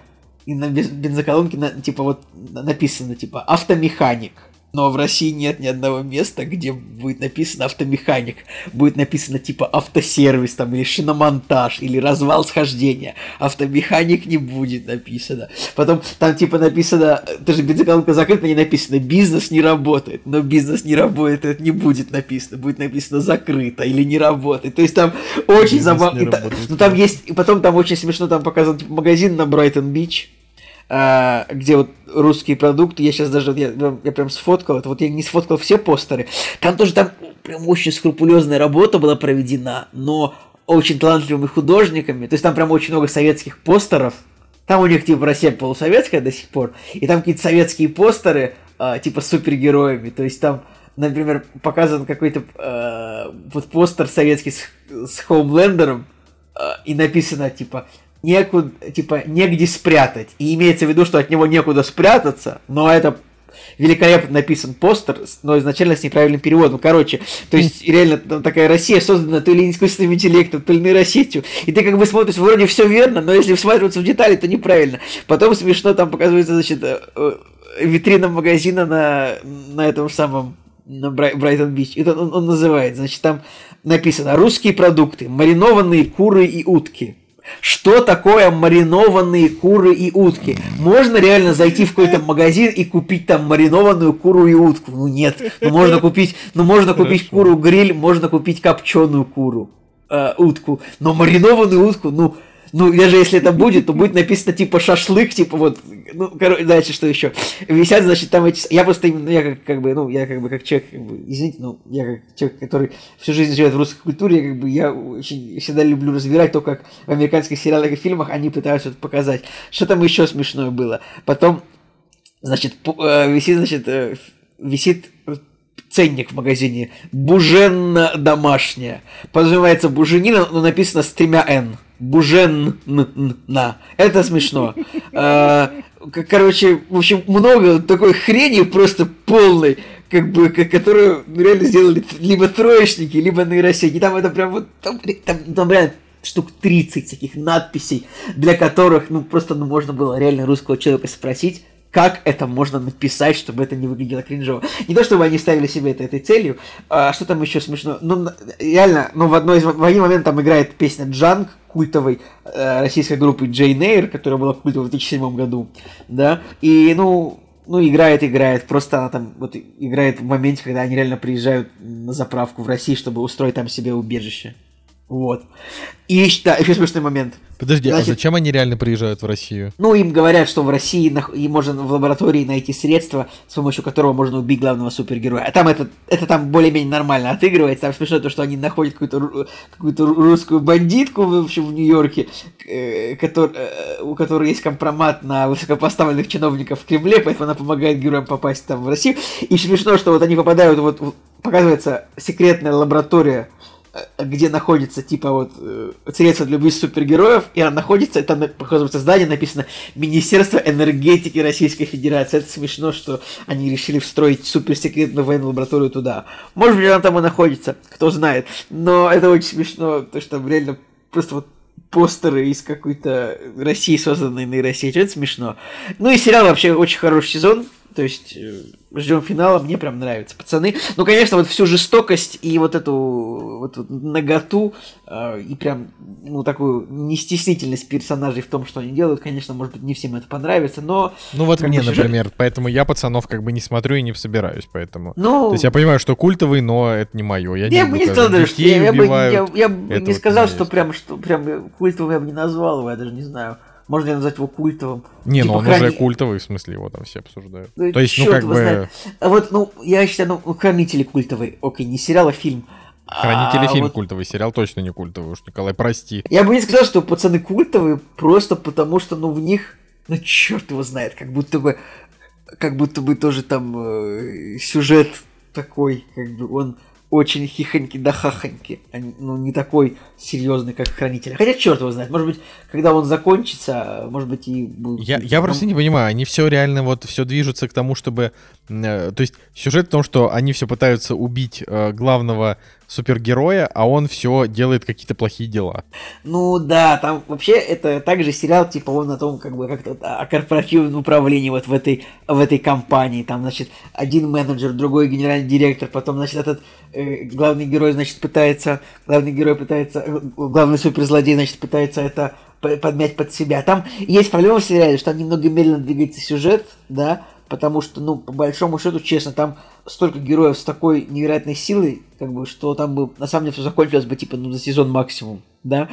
и на бензоколонке на, типа вот написано типа автомеханик но в России нет ни одного места, где будет написано автомеханик. Будет написано типа автосервис там, или шиномонтаж, или развал схождения. Автомеханик не будет написано. Потом там типа написано, даже бензоколонка закрыта, не написано бизнес не работает. Но бизнес не работает, не будет написано. Будет написано закрыто или не работает. То есть там очень забавно. Ну там есть, и потом там очень смешно там показан типа, магазин на Брайтон-Бич а, где вот русские продукты, я сейчас даже, я, я прям сфоткал, это вот я не сфоткал все постеры, там тоже там прям очень скрупулезная работа была проведена, но очень талантливыми художниками, то есть там прям очень много советских постеров, там у них типа Россия полусоветская до сих пор, и там какие-то советские постеры, э, типа с супергероями, то есть там, например, показан какой-то э, вот постер советский с, с Хоумлендером, э, и написано типа некуда, типа, негде спрятать. И имеется в виду, что от него некуда спрятаться, но это великолепно написан постер, но изначально с неправильным переводом. Короче, то есть реально там такая Россия создана то ли искусственным интеллектом, то ли нейросетью. И ты как бы смотришь, вроде все верно, но если всматриваться в детали, то неправильно. Потом смешно там показывается, значит, э, э, витрина магазина на, на этом самом на Брайтон Бич. И он, он называет, значит, там написано «Русские продукты, маринованные куры и утки». Что такое маринованные куры и утки? Можно реально зайти в какой-то магазин и купить там маринованную куру и утку? Ну нет. Ну можно купить, ну можно купить куру гриль, можно купить копченую куру, э, утку. Но маринованную утку, ну ну, даже если это будет, то будет написано типа шашлык, типа вот, ну, короче, дальше что еще. Висят, значит, там эти... Я просто именно, я как, как бы, ну, я как бы как человек, как бы, извините, ну, я как человек, который всю жизнь живет в русской культуре, я как бы, я очень всегда люблю разбирать то, как в американских сериалах и фильмах они пытаются это показать. Что там еще смешное было? Потом, значит, э, висит, значит, э, висит ценник в магазине. Буженна домашняя. Подразумевается буженина, но написано с тремя «н». Буженна. Это смешно. А, короче, в общем, много такой хрени просто полной, как бы, которую реально сделали либо троечники, либо нейросети. Там это прям вот, там, там, там реально штук 30 таких надписей, для которых, ну, просто ну, можно было реально русского человека спросить, как это можно написать, чтобы это не выглядело кринжово. Не то, чтобы они ставили себе это этой целью, а что там еще смешно. Ну, реально, ну, в, одной из, в один момент там играет песня Джанг культовой э, российской группы Джейн Эйр, которая была культовой в 2007 году, да, и, ну, ну, играет, играет. Просто она там вот играет в моменте, когда они реально приезжают на заправку в России, чтобы устроить там себе убежище. Вот. И да, еще смешной момент. Подожди, а Значит, а зачем они реально приезжают в Россию? Ну, им говорят, что в России нах... и можно в лаборатории найти средства, с помощью которого можно убить главного супергероя. А там это, это там более-менее нормально отыгрывается. Там смешно то, что они находят какую-то, какую-то русскую бандитку в, общем, в Нью-Йорке, э, который, э, у которой есть компромат на высокопоставленных чиновников в Кремле, поэтому она помогает героям попасть там в Россию. И смешно, что вот они попадают, вот показывается секретная лаборатория где находится, типа, вот, э, средство для убийства супергероев, и она находится, там, оказывается, здание написано Министерство энергетики Российской Федерации. Это смешно, что они решили встроить суперсекретную военную лабораторию туда. Может быть, она там и находится, кто знает. Но это очень смешно, то что там реально просто вот постеры из какой-то России, созданной нейросетью. Это смешно. Ну и сериал вообще очень хороший сезон. То есть э, ждем финала, мне прям нравится, пацаны. Ну, конечно, вот всю жестокость и вот эту вот, вот наготу э, и прям, ну, такую нестеснительность персонажей в том, что они делают, конечно, может быть, не всем это понравится, но... Ну, вот мне, сюжет... например, поэтому я пацанов как бы не смотрю и не собираюсь, поэтому... Ну... То есть я понимаю, что культовый, но это не мое. Я, я не, бы не сказал, что я, я, бы, я, я бы не сказал, что прям, что прям культовым я бы не назвал его, я даже не знаю. Можно ли назвать его культовым? Не, типа, ну он храни... уже культовый, в смысле, его там все обсуждают. Ну, То есть, ну как бы... Знает. А вот, ну, я считаю, ну, Хранители культовый. Окей, не сериал, а фильм. Хранители а, фильм вот... культовый, сериал точно не культовый, уж Николай, прости. Я бы не сказал, что пацаны культовые, просто потому что, ну, в них, ну, черт его знает, как будто бы как будто бы тоже там э, сюжет такой, как бы он очень хихоньки да хахоньки, ну, не такой серьезный, как Хранитель. Хотя черт его знает, может быть, когда он закончится, может быть, и будет... Я, я просто не понимаю, они все реально вот все движутся к тому, чтобы... Э, то есть сюжет в том, что они все пытаются убить э, главного супергероя, а он все делает какие-то плохие дела. Ну да, там вообще это также сериал, типа он о том, как бы как-то о корпоративном управлении вот в этой, в этой компании. Там, значит, один менеджер, другой генеральный директор, потом, значит, этот э, главный герой, значит, пытается, главный герой пытается, э, главный суперзлодей, значит, пытается это подмять под себя. Там есть проблема в сериале, что там немного медленно двигается сюжет, да, потому что, ну, по большому счету, честно, там столько героев с такой невероятной силой, как бы, что там бы, на самом деле, все закончилось бы, типа, ну, за сезон максимум, да.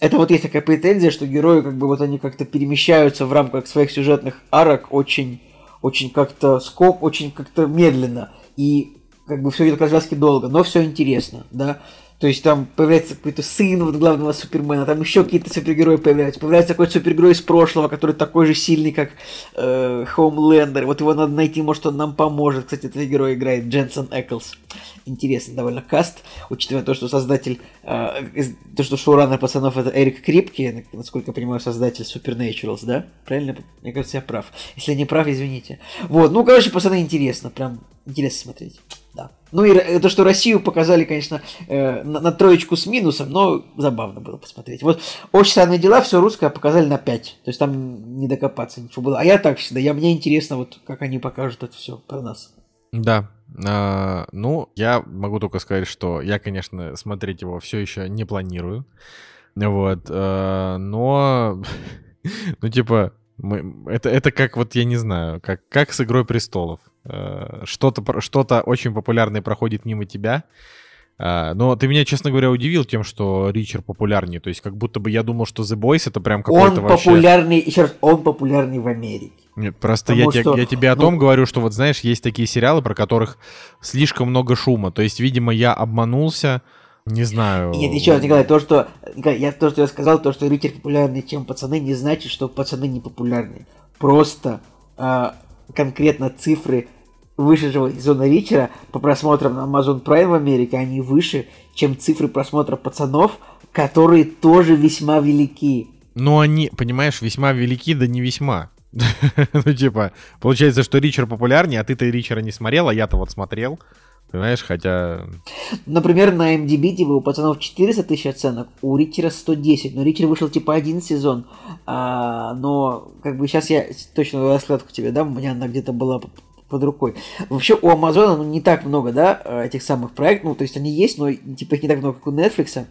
Это вот есть такая претензия, что герои, как бы, вот они как-то перемещаются в рамках своих сюжетных арок очень, очень как-то скоп, очень как-то медленно. И, как бы, все идет к развязке долго, но все интересно, да. То есть там появляется какой-то сын вот главного Супермена, там еще какие-то супергерои появляются. Появляется какой-то супергерой из прошлого, который такой же сильный, как э, Хоумлендер. Вот его надо найти, может он нам поможет. Кстати, этот герой играет Дженсен Эклс. Интересный довольно каст, учитывая то, что создатель, э, то, что шоураннер пацанов это Эрик Крипки, насколько я понимаю, создатель Supernaturals, да? Правильно? Мне кажется, я прав. Если не прав, извините. Вот, ну, короче, пацаны, интересно, прям интересно смотреть. Да. Ну и то, что Россию показали, конечно, э, на, на троечку с минусом, но забавно было посмотреть. Вот «Очень странные дела», все русское показали на 5. То есть там не докопаться ничего было. А я так всегда, я, мне интересно, вот как они покажут это все про нас. Да, а, ну, я могу только сказать, что я, конечно, смотреть его все еще не планирую. Вот, а, но, ну, типа, мы, это, это как вот, я не знаю, как, как с «Игрой престолов». Э, что-то что очень популярное проходит мимо тебя, э, но ты меня, честно говоря, удивил тем, что Ричард популярнее. То есть как будто бы я думал, что The Boys это прям какой-то он вообще... популярный, еще раз, он популярный в Америке. Нет, просто я, что, я тебе о том ну... говорю, что вот знаешь, есть такие сериалы, про которых слишком много шума. То есть, видимо, я обманулся, не знаю. Нет, еще раз, Николай, то, что, Николай, я, то, что я сказал, то, что Ричард популярнее, чем пацаны, не значит, что пацаны не популярны. Просто э, конкретно цифры вышедшего сезона Ричера по просмотрам на Amazon Prime в Америке, они выше, чем цифры просмотра пацанов, которые тоже весьма велики. Ну, они, понимаешь, весьма велики, да не весьма. ну, типа, получается, что Ричер популярнее, а ты-то Ричера не смотрел, а я-то вот смотрел. Понимаешь, хотя... Например, на MDB типа, у пацанов 400 тысяч оценок, у Ричера 110. Но Ричер вышел типа один сезон. А, но как бы сейчас я точно раскладку тебе дам, у меня она где-то была под рукой. Вообще у Амазона ну, не так много, да, этих самых проектов. Ну, то есть они есть, но типа их не так много, как у Netflix.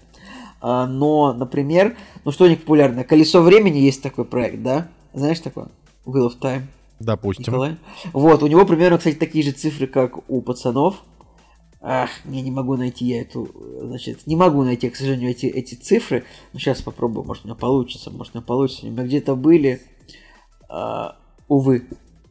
А, но, например, ну что у них популярно? Колесо времени есть такой проект, да? Знаешь такое? Wheel of Time. Допустим. Николай? Вот, у него примерно, кстати, такие же цифры, как у пацанов. Ах, я не могу найти я эту, значит, не могу найти, к сожалению, эти, эти цифры. Ну, сейчас попробую, может, у меня получится, может, у меня получится. У меня где-то были, а, увы,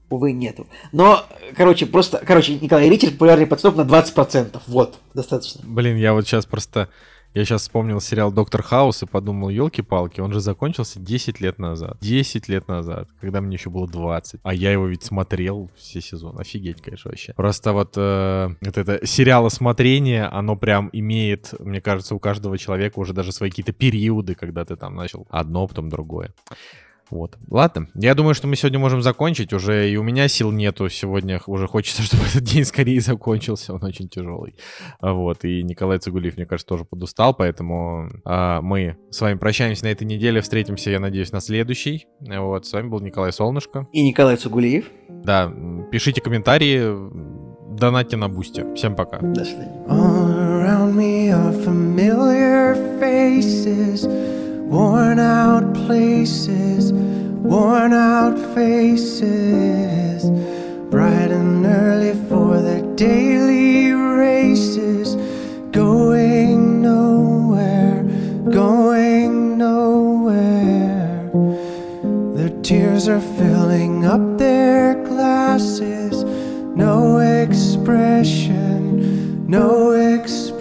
увы, нету. Но, короче, просто, короче, Николай Ричард популярный подстоп на 20%. Вот, достаточно. Блин, я вот сейчас просто я сейчас вспомнил сериал «Доктор Хаус» и подумал, елки-палки, он же закончился 10 лет назад. 10 лет назад, когда мне еще было 20. А я его ведь смотрел все сезоны. Офигеть, конечно, вообще. Просто вот, э, вот это сериалосмотрение, оно прям имеет, мне кажется, у каждого человека уже даже свои какие-то периоды, когда ты там начал одно, потом другое. Вот. Ладно, я думаю, что мы сегодня можем закончить. Уже и у меня сил нету сегодня. Уже хочется, чтобы этот день скорее закончился. Он очень тяжелый. Вот. И Николай Цигулиев, мне кажется, тоже подустал. Поэтому а, мы с вами прощаемся на этой неделе. Встретимся, я надеюсь, на следующей. Вот. С вами был Николай Солнышко. И Николай Цугулиев. Да. Пишите комментарии. Донатьте на бусте. Всем пока. До свидания. Worn out places, worn out faces, bright and early for the daily races, going nowhere, going nowhere. Their tears are filling up their glasses, no expression, no expression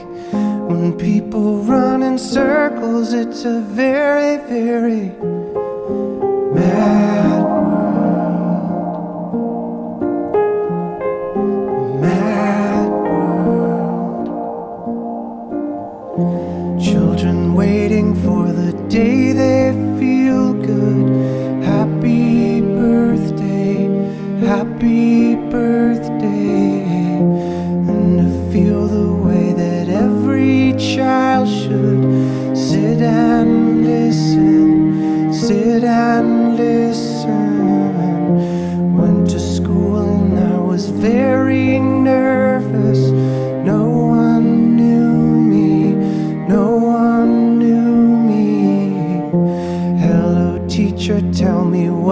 When people run in circles, it's a very, very mad world. Mad world. Children waiting for the day they feel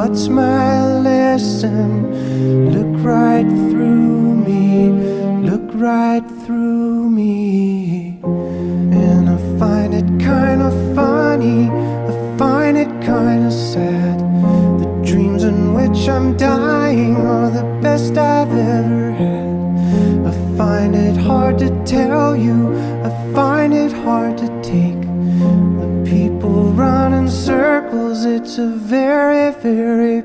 what's my lesson. Look right through me, look right through me. And I find it kind of funny, I find it kind of sad. The dreams in which I'm dying are the best I've ever had. I find it hard to tell you, I find it It's a very, very